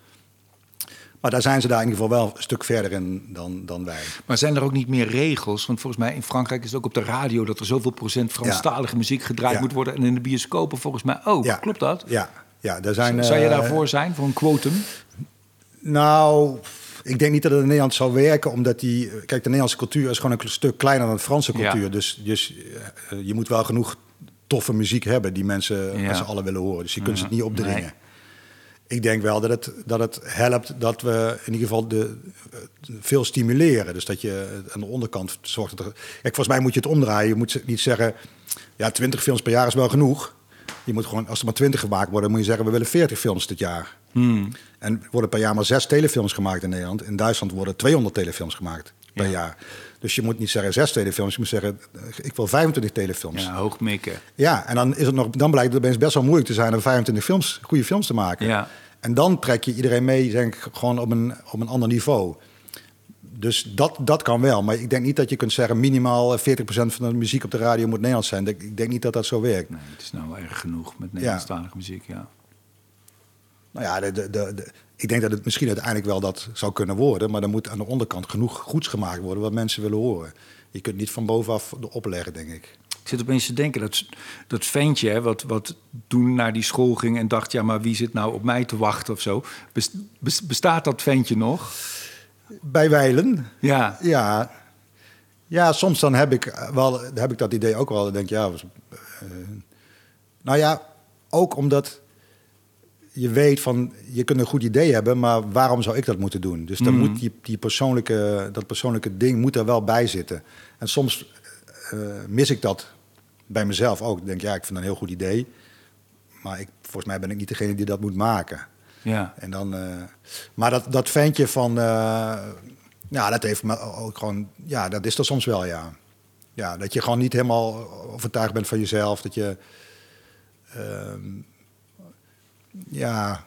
Speaker 2: Maar daar zijn ze daar in ieder geval wel een stuk verder in dan, dan wij.
Speaker 1: Maar zijn er ook niet meer regels? Want volgens mij in Frankrijk is het ook op de radio dat er zoveel procent Franstalige muziek gedraaid
Speaker 2: Ja.
Speaker 1: moet worden. En in de bioscopen volgens mij ook.
Speaker 2: Ja.
Speaker 1: Klopt dat?
Speaker 2: Ja, ja daar zijn,
Speaker 1: Zou je
Speaker 2: eh,
Speaker 1: daarvoor zijn, voor een quotum?
Speaker 2: Nou, ik denk niet dat het in Nederland zou werken, omdat die... Kijk, de Nederlandse cultuur is gewoon een stuk kleiner dan de Franse cultuur. Dus, dus eh, je moet wel genoeg toffe muziek hebben die mensen
Speaker 1: Ja.
Speaker 2: met z'n allen willen horen. Dus je kunt ze het
Speaker 1: Ja.
Speaker 2: niet opdringen.
Speaker 1: Nee.
Speaker 2: Ik denk wel dat het, dat het helpt dat we in ieder geval de, veel stimuleren. Dus dat je aan de onderkant zorgt dat er... Kijk, volgens mij moet je het omdraaien. Je moet niet zeggen, ja, 20 films per jaar is wel genoeg. Je moet gewoon, als er maar 20 gemaakt worden, moet je zeggen, we willen 40 films dit jaar.
Speaker 1: Hmm.
Speaker 2: En worden per jaar maar zes telefilms gemaakt in Nederland. In Duitsland worden 200 telefilms gemaakt per
Speaker 1: Ja.
Speaker 2: jaar. Dus je moet niet zeggen zes telefilms, je moet zeggen, eh, ik wil 25 telefilms.
Speaker 1: Ja, hoog mikken.
Speaker 2: Ja, en dan, is het nog, dan blijkt het opeens best wel moeilijk te zijn om 25 films, goede films te maken.
Speaker 1: Ja.
Speaker 2: En dan trek je iedereen mee, denk ik, gewoon op een, op een ander niveau. Dus dat, dat kan wel. Maar ik denk niet dat je kunt zeggen... minimaal eh, 40% van de muziek op de radio moet Nederlands zijn. Ik, denk niet dat dat zo werkt.
Speaker 1: Nee, het is nou erg genoeg met Nederlandstalige muziek, ja.
Speaker 2: Nou ja, de, de, de- ik denk dat het misschien uiteindelijk wel dat zou kunnen worden. Maar dan moet aan de onderkant genoeg goeds gemaakt worden... wat mensen willen horen. Je kunt niet van bovenaf opleggen, denk ik.
Speaker 1: Ik zit opeens te denken, dat, dat ventje hè, wat, wat toen naar die school ging en dacht... ja, maar wie zit nou op mij te wachten of zo? Bes- bes- bestaat dat ventje nog?
Speaker 2: Bij Weilen,
Speaker 1: Ja,
Speaker 2: Ja, ja soms dan heb ik, wel, heb ik dat idee ook wel. Dan denk ik, ja, was, eh, nou ja, ook omdat je weet van, je kunt een goed idee hebben, maar waarom zou ik dat moeten doen? Dus dan
Speaker 1: Mhm.
Speaker 2: moet die, die persoonlijke, dat persoonlijke ding moet er wel bij zitten. En soms eh, mis ik dat bij mezelf ook. Ik denk, ja, ik vind dat een heel goed idee, maar ik, volgens mij ben ik niet degene die dat moet maken.
Speaker 1: ja.
Speaker 2: En dan, eh, maar dat, dat ventje van, eh, ja, dat heeft me ook gewoon, ja, dat is er soms wel, ja. Ja, dat je gewoon niet helemaal overtuigd bent van jezelf, dat je, ehm, ja,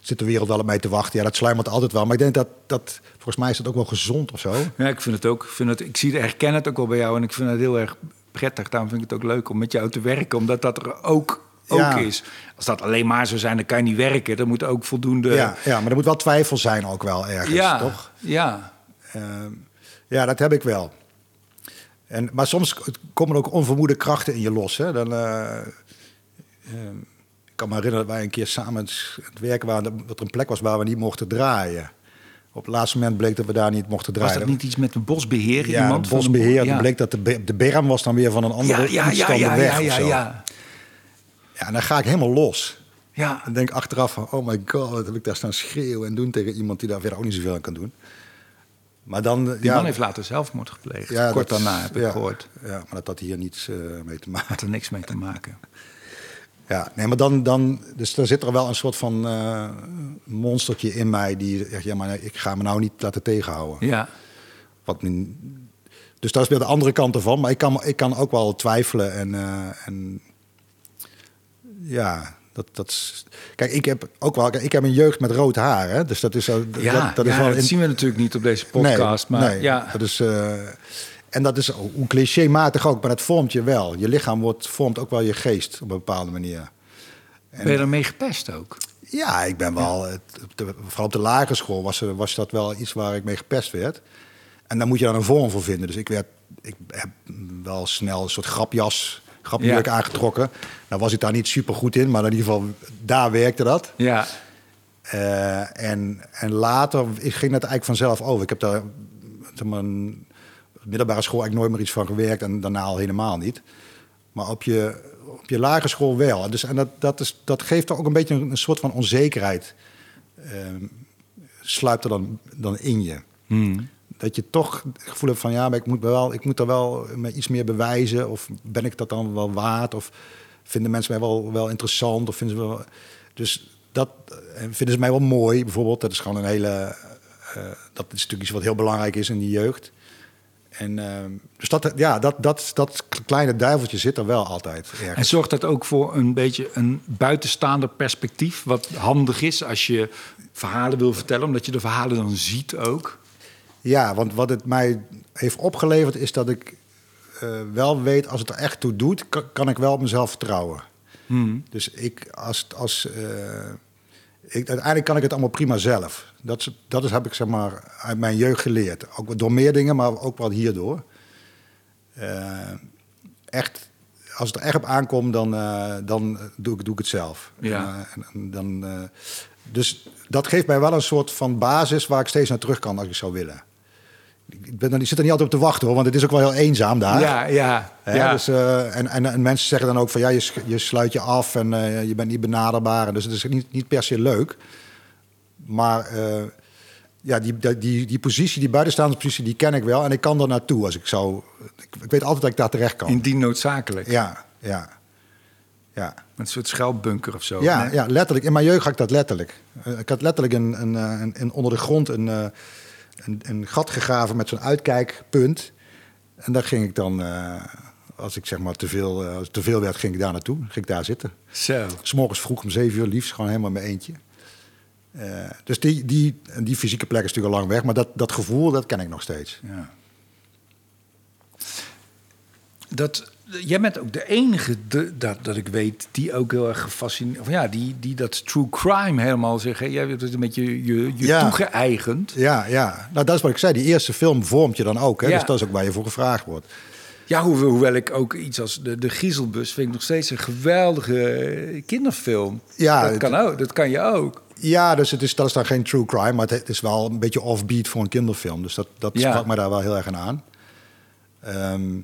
Speaker 2: zit de wereld wel op mij te wachten. Ja, dat sluimert altijd wel. Maar ik denk dat, dat volgens mij is dat ook wel gezond of zo.
Speaker 1: Ja, ik vind het ook. Ik, vind het, ik zie het, herken het ook wel bij jou en ik vind het heel erg prettig. Daarom vind ik het ook leuk om met jou te werken, omdat dat er ook, ook
Speaker 2: Ja.
Speaker 1: is. Als dat alleen maar zou zijn, dan kan je niet werken. Er moet ook voldoende...
Speaker 2: Ja, ja, maar er moet wel twijfel zijn ook wel ergens,
Speaker 1: ja,
Speaker 2: toch?
Speaker 1: ja.
Speaker 2: Ehm, ja, dat heb ik wel. En, maar soms komen er ook onvermoede krachten in je los. Hè? Dan, eh, ehm, kan me herinneren dat wij een keer samen aan het werken waren... dat er een plek was waar we niet mochten draaien. Op het laatste moment bleek dat we daar niet mochten
Speaker 1: Was
Speaker 2: draaien.
Speaker 1: dat niet iets met een bosbeheer?
Speaker 2: Ja,
Speaker 1: iemand van de-
Speaker 2: bosbeheer.
Speaker 1: ja.
Speaker 2: Dan bleek dat de, de berm was dan weer van een andere
Speaker 1: ja, ja, ja,
Speaker 2: de weg
Speaker 1: ja, ja, ja.
Speaker 2: Ja, en dan ga ik helemaal los.
Speaker 1: Ja,
Speaker 2: En denk achteraf van, oh my god, wat heb ik daar staan schreeuwen en doen tegen iemand die daar verder ook niet zoveel aan kan doen. Maar dan,
Speaker 1: die
Speaker 2: ja,
Speaker 1: man heeft later zelfmoord gepleegd.
Speaker 2: ja,
Speaker 1: Kort
Speaker 2: dat-
Speaker 1: daarna heb ik
Speaker 2: ja,
Speaker 1: gehoord.
Speaker 2: Ja, maar dat had hier niets eh, mee te maken.
Speaker 1: Had er niks mee te maken.
Speaker 2: Ja, nee, maar dan, dan, dus dan zit er wel een soort van eh, monstertje in mij die zegt, ja, maar ik ga me nou niet laten tegenhouden.
Speaker 1: Ja,
Speaker 2: Wat dus dat is weer de andere kant ervan. Maar ik kan, ik kan ook wel twijfelen en, eh, en ja, dat, dat is, kijk, ik heb ook wel, kijk, ik heb een jeugd met rood haar, hè, dus dat is, zo-
Speaker 1: ja,
Speaker 2: dat, dat is
Speaker 1: ja,
Speaker 2: wel
Speaker 1: dat zien we natuurlijk niet op deze podcast.
Speaker 2: nee,
Speaker 1: maar
Speaker 2: nee,
Speaker 1: ja,
Speaker 2: dat is, eh, en dat is hoe clichématig ook, maar dat vormt je wel. Je lichaam wordt, vormt ook wel je geest op een bepaalde manier.
Speaker 1: ben je ermee gepest ook?
Speaker 2: Ja, ik ben wel, het- de- vooral op de lagere school was, was dat wel iets waar ik mee gepest werd. En daar moet je dan een vorm voor vinden. Dus ik, werd, ik heb wel snel een soort grapjas, grapjurk
Speaker 1: Ja.
Speaker 2: aangetrokken. Nou was ik daar niet super goed in, maar in ieder geval daar werkte dat.
Speaker 1: Ja,
Speaker 2: Eh, en, en later ik ging dat eigenlijk vanzelf over. Ik heb daar een middelbare school eigenlijk nooit meer iets van gewerkt en daarna al helemaal niet. Maar op je, op je lagere school wel. Dus, en dat, dat, is, dat geeft toch ook een beetje een, een soort van onzekerheid. ehm, sluipt er dan, dan in je.
Speaker 1: Hmm.
Speaker 2: Dat je toch het gevoel hebt van ja, maar ik moet, wel, ik moet er wel me iets meer bewijzen. Of ben ik dat dan wel waard? Of vinden mensen mij wel, wel interessant? Of vinden ze wel... Dus dat en vinden ze mij wel mooi, bijvoorbeeld. Dat is gewoon een hele. eh, dat is natuurlijk iets wat heel belangrijk is in die jeugd. En ehm, dus dat, ja, dat, dat, dat kleine duiveltje zit er wel altijd.
Speaker 1: En zorgt dat ook voor een beetje een buitenstaander perspectief, wat handig is als je verhalen wil vertellen, omdat je de verhalen dan ziet ook.
Speaker 2: Ja, want wat het mij heeft opgeleverd is dat ik eh, wel weet, als het er echt toe doet, kan, kan ik wel op mezelf vertrouwen.
Speaker 1: Hmm.
Speaker 2: Dus ik, als, als, eh, ik, uiteindelijk kan ik het allemaal prima zelf. Dat, is, dat is, heb ik zeg maar uit mijn jeugd geleerd. Ook door meer dingen, maar ook wel hierdoor. Eh, echt, als het er echt op aankomt, dan, eh, dan doe, ik, doe ik het zelf.
Speaker 1: Ja.
Speaker 2: En, en dan, eh, dus dat geeft mij wel een soort van basis waar ik steeds naar terug kan als ik zou willen. Ik, ben ik zit er niet altijd op te wachten hoor, want het is ook wel heel eenzaam daar.
Speaker 1: Ja, ja.
Speaker 2: Hè,
Speaker 1: ja.
Speaker 2: Dus, eh, en, en, en mensen zeggen dan ook van ja, je, je sluit je af en eh, je bent niet benaderbaar. En dus het is niet, niet per se leuk. Maar eh, ja, die, die, die, die positie, die buitenstaande positie, die ken ik wel. En ik kan er naartoe als ik zou. Ik, ik weet altijd dat ik daar terecht kan.
Speaker 1: Indien noodzakelijk.
Speaker 2: Ja, ja. Ja.
Speaker 1: Een soort schuilbunker of zo.
Speaker 2: Ja,
Speaker 1: Nee?
Speaker 2: ja, letterlijk. In mijn jeugd had ik dat letterlijk. Eh, ik had letterlijk een, een, eh, een, een- onder de grond een, een, een gat gegraven met zo'n uitkijkpunt. En daar ging ik dan, als ik zeg maar te veel, te veel werd, ging ik daar naartoe. Ging ik daar zitten.
Speaker 1: Zo.
Speaker 2: S morgens vroeg om zeven uur liefst, gewoon helemaal mijn eentje. Eh, dus die, die, die fysieke plek is natuurlijk al lang weg, maar dat, dat gevoel, dat ken ik nog steeds.
Speaker 1: Ja. Dat, jij bent ook de enige de- dat, dat ik weet die ook heel erg gefascineerd... Of ja, die, die dat true crime helemaal zeggen. Jij hebt het een beetje je, je
Speaker 2: Ja.
Speaker 1: toegeëigend.
Speaker 2: Ja, ja. Nou, dat is wat ik zei. Die eerste film vormt je dan ook. Hè?
Speaker 1: Ja.
Speaker 2: Dus dat is ook waar je voor gevraagd wordt.
Speaker 1: Ja, hoewel, hoewel ik ook iets als de, de Giezelbus vind ik nog steeds een geweldige kinderfilm.
Speaker 2: Ja,
Speaker 1: dat kan ook. Dat kan je ook.
Speaker 2: Ja, dus het is, dat is dan geen true crime, maar het is wel een beetje offbeat voor een kinderfilm. Dus dat, dat
Speaker 1: Ja.
Speaker 2: sprak me daar wel heel erg aan aan. Ehm,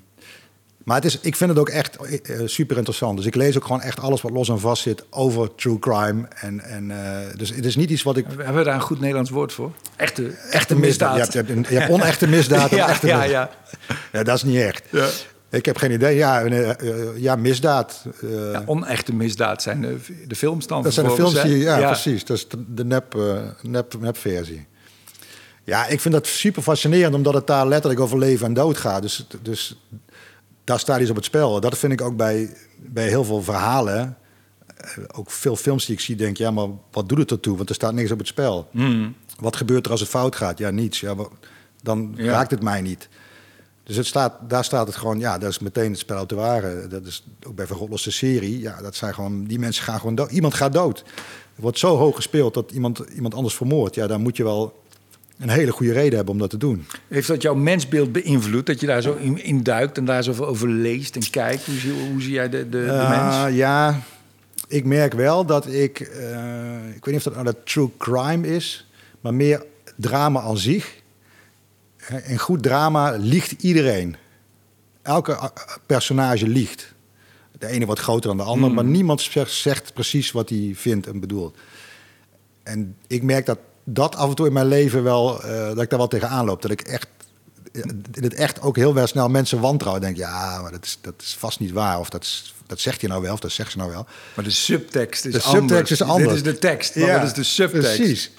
Speaker 2: maar het is, ik vind het ook echt eh, super interessant. Dus ik lees ook gewoon echt alles wat los en vast zit over true crime. En, en, eh, dus het is niet iets wat ik...
Speaker 1: Hebben we daar een goed Nederlands woord voor? Echte, echte,
Speaker 2: Echte
Speaker 1: misdaad.
Speaker 2: Je hebt, je hebt, een- je hebt onechte misdaad en
Speaker 1: ja,
Speaker 2: echte
Speaker 1: ja,
Speaker 2: misdaad.
Speaker 1: ja.
Speaker 2: Ja, dat is niet echt. Ik heb geen idee. Ja, eh, eh, ja misdaad. eh,
Speaker 1: Ja, onechte misdaad zijn de, de films dan
Speaker 2: Dat zijn de films die, ja, precies. Dat is de, nep, eh, nep, nepversie. Ja, ik vind dat super fascinerend, omdat het daar letterlijk over leven en dood gaat. Dus, dus daar staat iets op het spel. Dat vind ik ook bij, bij heel veel verhalen. Eh, Ook veel films die ik zie, denk ja, maar wat doet het ertoe? Want er staat niks op het spel.
Speaker 1: Hmm.
Speaker 2: Wat gebeurt er als het fout gaat? Ja, niets. Ja, dan
Speaker 1: Ja.
Speaker 2: raakt het mij niet. Dus het staat, daar staat het gewoon, ja, dat is meteen het spel uit de ware. Dat is ook bij Van serie. Ja, dat zijn gewoon, die mensen gaan gewoon dood. Iemand gaat dood. Er wordt zo hoog gespeeld dat iemand, iemand anders vermoordt. Ja, dan moet je wel een hele goede reden hebben om dat te doen.
Speaker 1: Heeft dat jouw mensbeeld beïnvloed? Dat je daar zo in, in duikt en daar zoveel over leest en kijkt? Hoe zie, hoe zie jij de, de, de
Speaker 2: Eh,
Speaker 1: mens?
Speaker 2: Ja, ik merk wel dat ik... eh, ik weet niet of dat nou dat true crime is... maar meer drama aan zich. In goed drama liegt iedereen. Elke eh, personage liegt. De ene wordt groter dan de ander...
Speaker 1: Hmm.
Speaker 2: maar niemand zegt, zegt precies wat hij vindt en bedoelt. En ik merk dat dat af en toe in mijn leven wel... eh, dat ik daar wel tegenaan loop. Dat ik echt in het echt ook heel wel snel mensen wantrouwen. Denk ja, maar dat is, dat is vast niet waar. Of dat, is, dat zegt je nou wel, of dat zegt ze nou wel.
Speaker 1: Maar de subtekst is
Speaker 2: De
Speaker 1: anders.
Speaker 2: subtekst is anders.
Speaker 1: Dit is de tekst, maar wat is de subtekst?
Speaker 2: Precies.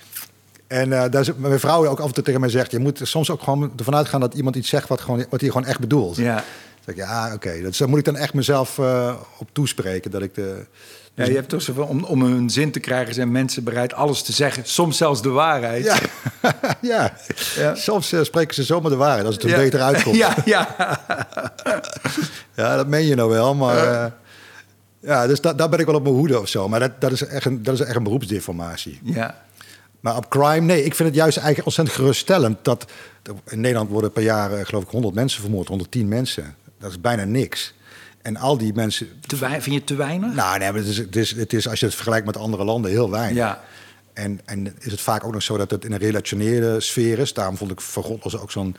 Speaker 2: En eh daar is, mijn vrouw ook af en toe tegen mij zegt... je moet soms ook gewoon ervan uitgaan dat iemand iets zegt... wat, gewoon, wat hij gewoon echt bedoelt.
Speaker 1: Ja.
Speaker 2: Dan zeg ik, ja, oké. Dus daar moet ik dan echt mezelf eh, op toespreken. Dat ik de...
Speaker 1: Ja, je hebt toch zo van, om, om een zin te krijgen zijn mensen bereid alles te zeggen. Soms zelfs de waarheid.
Speaker 2: Ja, ja.
Speaker 1: Ja.
Speaker 2: soms eh, spreken ze zomaar de waarheid... als het er
Speaker 1: Ja.
Speaker 2: beter uitkomt.
Speaker 1: Ja, ja.
Speaker 2: Ja, dat meen je nou wel, maar... ja, dus da- daar ben ik wel op mijn hoede of zo. Maar dat, dat, is, echt een, dat is echt een beroepsdeformatie.
Speaker 1: ja.
Speaker 2: Maar op crime, nee, ik vind het juist eigenlijk ontzettend geruststellend... dat in Nederland worden per jaar, eh, geloof ik, 100 mensen vermoord. 110 mensen. Dat is bijna niks. En al die mensen...
Speaker 1: Te vind je het te weinig?
Speaker 2: Nou, nee, maar het is, het, is, het is, als je het vergelijkt met andere landen, heel weinig.
Speaker 1: Ja.
Speaker 2: En, en is het vaak ook nog zo dat het in een relationele sfeer is. Daarom vond ik Van God was ook zo'n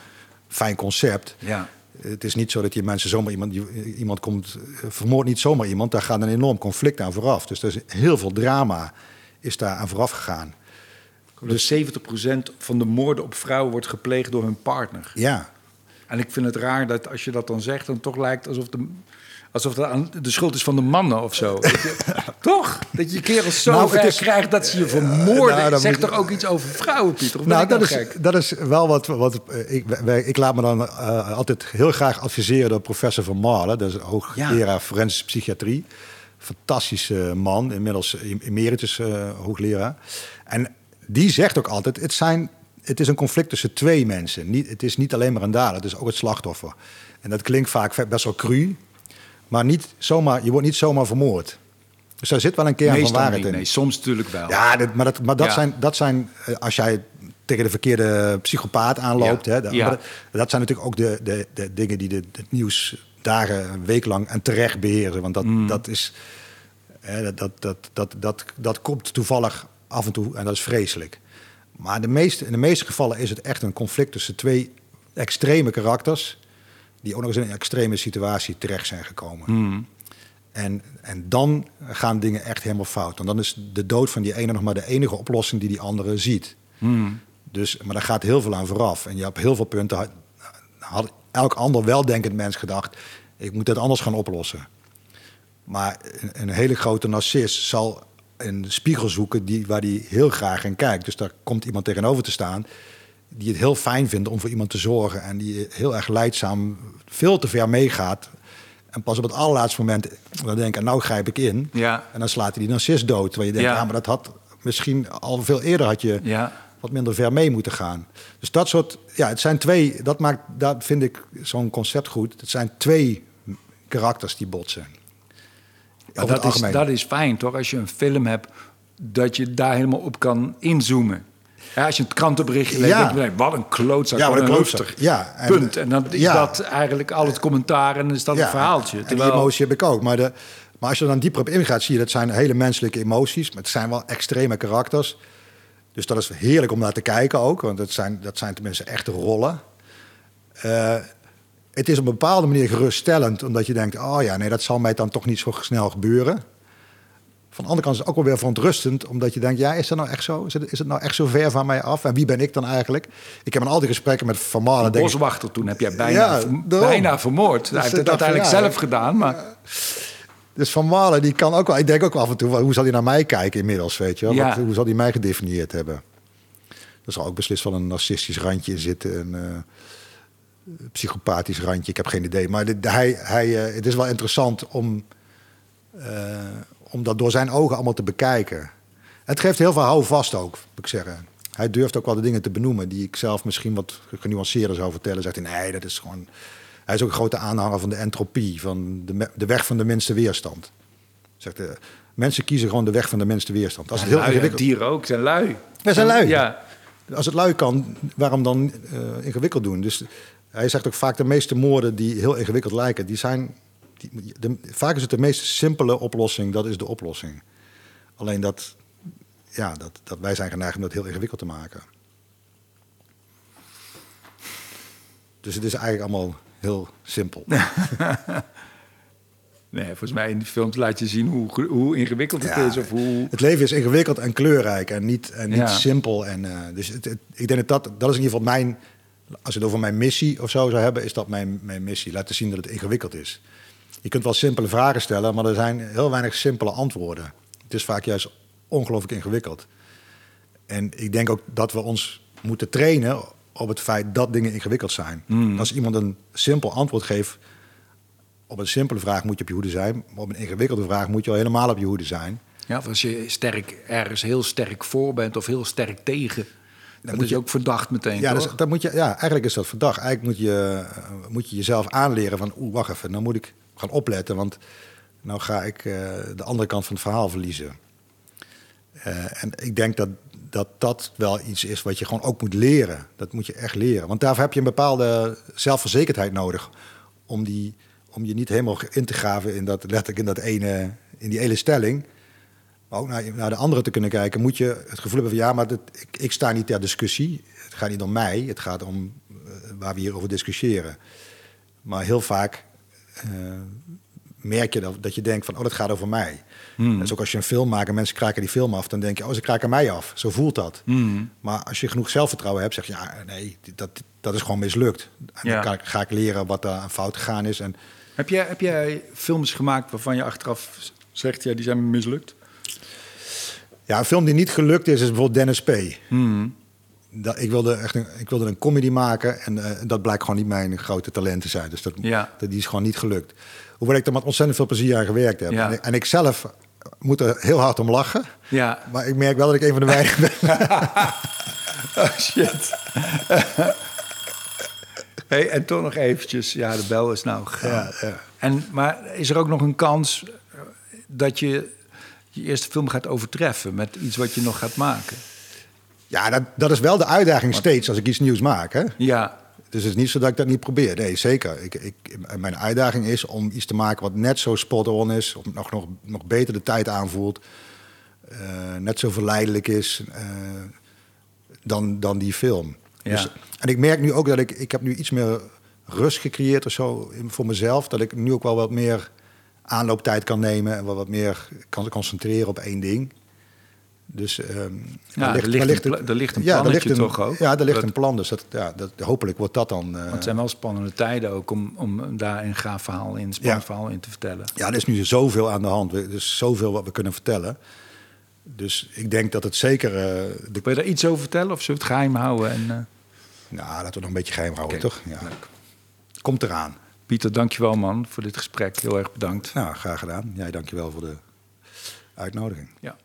Speaker 2: fijn concept.
Speaker 1: Ja.
Speaker 2: Het is niet zo dat die mensen zomaar iemand, iemand komt, vermoordt niet zomaar iemand. Daar gaat een enorm conflict aan vooraf. Dus er is heel veel drama is daar aan vooraf gegaan.
Speaker 1: Dus 70% van de moorden op vrouwen wordt gepleegd door hun partner.
Speaker 2: Ja,
Speaker 1: En ik vind het raar dat als je dat dan zegt, dan toch lijkt alsof, de, alsof dat aan de schuld is van de mannen of zo. Toch? Dat je kerels zo
Speaker 2: Nou, is-
Speaker 1: krijgt dat ze je vermoorden.
Speaker 2: nou,
Speaker 1: Zegt toch ook iets over vrouwen, Pieter? Of
Speaker 2: nou,
Speaker 1: ik
Speaker 2: dat
Speaker 1: nou
Speaker 2: is,
Speaker 1: gek?
Speaker 2: dat is wel wat. wat eh, ik, wij- ik laat me dan eh, altijd heel graag adviseren door professor Van Marlen. Dat is hoogleraar forensische psychiatrie. Fantastische man, inmiddels emeritus eh, hoogleraar. En die zegt ook altijd: het, zijn, het is een conflict tussen twee mensen. Niet, het is niet alleen maar een dader, het is ook het slachtoffer. En dat klinkt vaak best wel cru, maar niet zomaar, je wordt niet zomaar vermoord. Dus daar zit wel een kern van waarheid
Speaker 1: niet.
Speaker 2: in.
Speaker 1: Nee, soms natuurlijk wel.
Speaker 2: Ja, maar dat, maar dat,
Speaker 1: Ja.
Speaker 2: zijn, dat zijn, eh, als jij tegen de verkeerde psychopaat aanloopt,
Speaker 1: Ja.
Speaker 2: hè, dat,
Speaker 1: Ja.
Speaker 2: maar dat, dat zijn natuurlijk ook de, de, de dingen die de, het nieuws dagen, een week lang en terecht beheren. Want dat,
Speaker 1: Mm.
Speaker 2: dat is, hè, dat, dat, dat, dat, dat komt toevallig af en toe en dat is vreselijk. Maar de meeste, in de meeste gevallen is het echt een conflict tussen twee extreme karakters, die ook nog eens in een extreme situatie terecht zijn gekomen.
Speaker 1: Mm.
Speaker 2: En, en dan gaan dingen echt helemaal fout. En dan is de dood van die ene nog maar de enige oplossing die die andere ziet.
Speaker 1: Mm.
Speaker 2: Dus, maar daar gaat heel veel aan vooraf. En je hebt heel veel punten. Had, had elk ander weldenkend mens gedacht: ik moet het anders gaan oplossen. Maar een, een hele grote narcist zal een spiegel zoeken die, waar hij heel graag in kijkt. Dus daar komt iemand tegenover te staan die het heel fijn vindt om voor iemand te zorgen. En die heel erg leidzaam veel te ver meegaat. En pas op het allerlaatste moment dan denk ik, nou grijp ik in.
Speaker 1: Ja.
Speaker 2: En dan slaat hij die narcist dood. Terwijl je denkt,
Speaker 1: Ja.
Speaker 2: ja, maar dat had misschien al veel eerder had je
Speaker 1: Ja.
Speaker 2: wat minder ver mee moeten gaan. Dus dat soort, ja, het zijn twee, dat maakt, dat vind ik zo'n concept goed. Het zijn twee karakters die botsen. Het
Speaker 1: dat, is, dat is fijn, toch? Als je een film hebt, dat je daar helemaal op kan inzoomen. Ja, als je het krantenberichtje leest,
Speaker 2: Ja.
Speaker 1: denk je, nee, wat een klootzak,
Speaker 2: Ja,
Speaker 1: wat een
Speaker 2: klootzak. Ja, en-
Speaker 1: Punt. En dan is
Speaker 2: ja.
Speaker 1: dat eigenlijk al het commentaar en is dat een verhaaltje.
Speaker 2: En
Speaker 1: Terwijl,
Speaker 2: die emotie heb ik ook. Maar, de, maar als je er dan dieper op ingaat, zie je dat zijn hele menselijke emoties. Maar het zijn wel extreme karakters. Dus dat is heerlijk om naar te kijken ook. Want dat zijn, dat zijn tenminste echte rollen. Eh, het is op een bepaalde manier geruststellend. Omdat je denkt, oh ja, nee, dat zal mij dan toch niet zo snel gebeuren. Van de andere kant is het ook wel weer verontrustend. Omdat je denkt, ja, is dat nou echt zo? Is het, is het nou echt zo ver van mij af? En wie ben ik dan eigenlijk? Ik heb een al die gesprekken met Van Malen. denk
Speaker 1: boswachter toen heb jij bijna,
Speaker 2: Ja,
Speaker 1: bijna vermoord. Hij
Speaker 2: Dus
Speaker 1: heeft het
Speaker 2: ik dacht van,
Speaker 1: uiteindelijk
Speaker 2: ja,
Speaker 1: zelf gedaan, maar...
Speaker 2: Dus Van Malen, die kan ook wel... Ik denk ook wel af en toe, hoe zal hij naar mij kijken inmiddels, weet je. Wat- hoe zal hij mij gedefinieerd hebben? Er zal ook beslist wel een narcistisch randje in zitten. Een eh, psychopathisch randje, ik heb geen idee. Maar hij, hij, eh, het is wel interessant om, eh, om dat door zijn ogen allemaal te bekijken. Het geeft heel veel houvast ook, moet ik zeggen. Hij durft ook wel de dingen te benoemen die ik zelf misschien wat genuanceerder zou vertellen. Zegt hij, nee, dat is gewoon... Hij is ook een grote aanhanger van de entropie, van de, de weg van de minste weerstand. Zegt, mensen kiezen gewoon de weg van de minste weerstand. Als het heel ingewikkeld
Speaker 1: dieren ook, zijn lui.
Speaker 2: wij zijn lui.
Speaker 1: Ja,
Speaker 2: Als het lui kan, waarom dan eh, ingewikkeld doen? Dus hij zegt ook vaak de meeste moorden die heel ingewikkeld lijken, die zijn. Die, de, vaak is het de meest simpele oplossing, dat is de oplossing. Alleen dat, ja, dat, dat wij zijn geneigd om dat heel ingewikkeld te maken. Dus het is eigenlijk allemaal heel simpel.
Speaker 1: nee, volgens mij in die films laat je zien hoe, hoe ingewikkeld het
Speaker 2: Ja,
Speaker 1: is. Of hoe...
Speaker 2: Het leven is ingewikkeld en kleurrijk en niet, en niet
Speaker 1: Ja.
Speaker 2: simpel. En, eh, dus het, het- ik denk dat, dat dat is in ieder geval mijn... Als je het over mijn missie of zo zou hebben, is dat mijn, mijn missie. Laten zien dat het ingewikkeld is. Je kunt wel simpele vragen stellen, maar er zijn heel weinig simpele antwoorden. Het is vaak juist ongelooflijk ingewikkeld. En ik denk ook dat we ons moeten trainen op het feit dat dingen ingewikkeld zijn.
Speaker 1: Mm.
Speaker 2: Als iemand een simpel antwoord geeft op een simpele vraag moet je op je hoede zijn. Maar op een ingewikkelde vraag moet je al helemaal op je hoede zijn.
Speaker 1: Ja, of als je sterk, ergens heel sterk voor bent of heel sterk tegen. Dat
Speaker 2: moet
Speaker 1: is
Speaker 2: je-
Speaker 1: ook verdacht meteen,
Speaker 2: Ja, dus, dat moet je, ja, eigenlijk is dat verdacht. Eigenlijk moet je, eh, moet je jezelf aanleren van... oeh, wacht even, nou moet ik gaan opletten... want nou ga ik eh, de andere kant van het verhaal verliezen. Eh, en ik denk dat, dat dat wel iets is wat je gewoon ook moet leren. Dat moet je echt leren. Want daarvoor heb je een bepaalde zelfverzekerdheid nodig... om, die, om je niet helemaal in te graven in dat, letterlijk in, dat ene, in die ene stelling... Maar ook naar, naar de anderen te kunnen kijken, moet je het gevoel hebben van ja, maar dat, ik, ik sta niet ter discussie. Het gaat niet om mij, het gaat om eh, waar we hier over discussiëren. Maar heel vaak eh, merk je dat, dat je denkt van oh, dat gaat over mij. Dat is ook als je een film maakt en mensen kraken die film af, dan denk je oh, ze kraken mij af. Zo voelt dat.
Speaker 1: Hmm.
Speaker 2: Maar als je genoeg zelfvertrouwen hebt, zeg je ja, nee, dat, dat is gewoon mislukt. En
Speaker 1: Ja.
Speaker 2: dan ga ik, ga ik leren wat er aan fout gegaan is. En
Speaker 1: Heb, jij, heb jij films gemaakt waarvan je achteraf zegt, ja, die zijn mislukt?
Speaker 2: Ja, een film die niet gelukt is, is bijvoorbeeld Dennis P.
Speaker 1: Hmm.
Speaker 2: Dat, ik, wilde echt een, ik wilde een comedy maken en eh, dat blijkt gewoon niet mijn grote talent te zijn. Dus dat,
Speaker 1: Ja.
Speaker 2: dat, die is gewoon niet gelukt. Hoewel ik er met ontzettend veel plezier aan gewerkt heb.
Speaker 1: Ja.
Speaker 2: En, ik- en ik zelf moet er heel hard om lachen.
Speaker 1: Ja.
Speaker 2: Maar ik merk wel dat ik een van de weinigen ben.
Speaker 1: Oh, shit. hey, en toch nog eventjes, ja, de bel is nou gegaan.
Speaker 2: Ja, ja.
Speaker 1: En, maar is er ook nog een kans eh, dat je je eerste film gaat overtreffen met iets wat je nog gaat maken.
Speaker 2: Ja, dat, dat is wel de uitdaging steeds als ik iets nieuws maak. Hè?
Speaker 1: Ja,
Speaker 2: Dus het is niet zo dat ik dat niet probeer. Nee, zeker. Ik, ik, mijn uitdaging is om iets te maken wat net zo spot-on is. Of nog, nog, nog beter de tijd aanvoelt. eh, net zo verleidelijk is eh, dan, dan die film.
Speaker 1: Ja.
Speaker 2: Dus, en ik merk nu ook dat ik... Ik heb nu iets meer rust gecreëerd of zo voor mezelf. Dat ik nu ook wel wat meer aanlooptijd kan nemen. En wel wat meer kan concentreren op één ding. Dus ehm,
Speaker 1: Ja, er ligt een er ligt een
Speaker 2: ja, ligt een-
Speaker 1: toch ook?
Speaker 2: Ja, er ligt
Speaker 1: Dat-
Speaker 2: een plan. Dus dat, ja, dat, hopelijk wordt dat dan... eh,
Speaker 1: want het zijn wel spannende tijden ook om, om daar een gaaf verhaal in, een spannend
Speaker 2: Ja.
Speaker 1: verhaal in te vertellen.
Speaker 2: Ja, er is nu zoveel aan de hand. Er is zoveel wat we kunnen vertellen. Dus ik denk dat het zeker... eh, de,
Speaker 1: Wil je daar iets over vertellen of zullen we het geheim houden? En, eh,
Speaker 2: nou, laten we nog een beetje geheim houden, toch? Ja. Komt eraan.
Speaker 1: Pieter, dankjewel man voor dit gesprek. Heel erg bedankt.
Speaker 2: Nou, graag gedaan. Jij dankjewel voor de uitnodiging.
Speaker 1: Ja.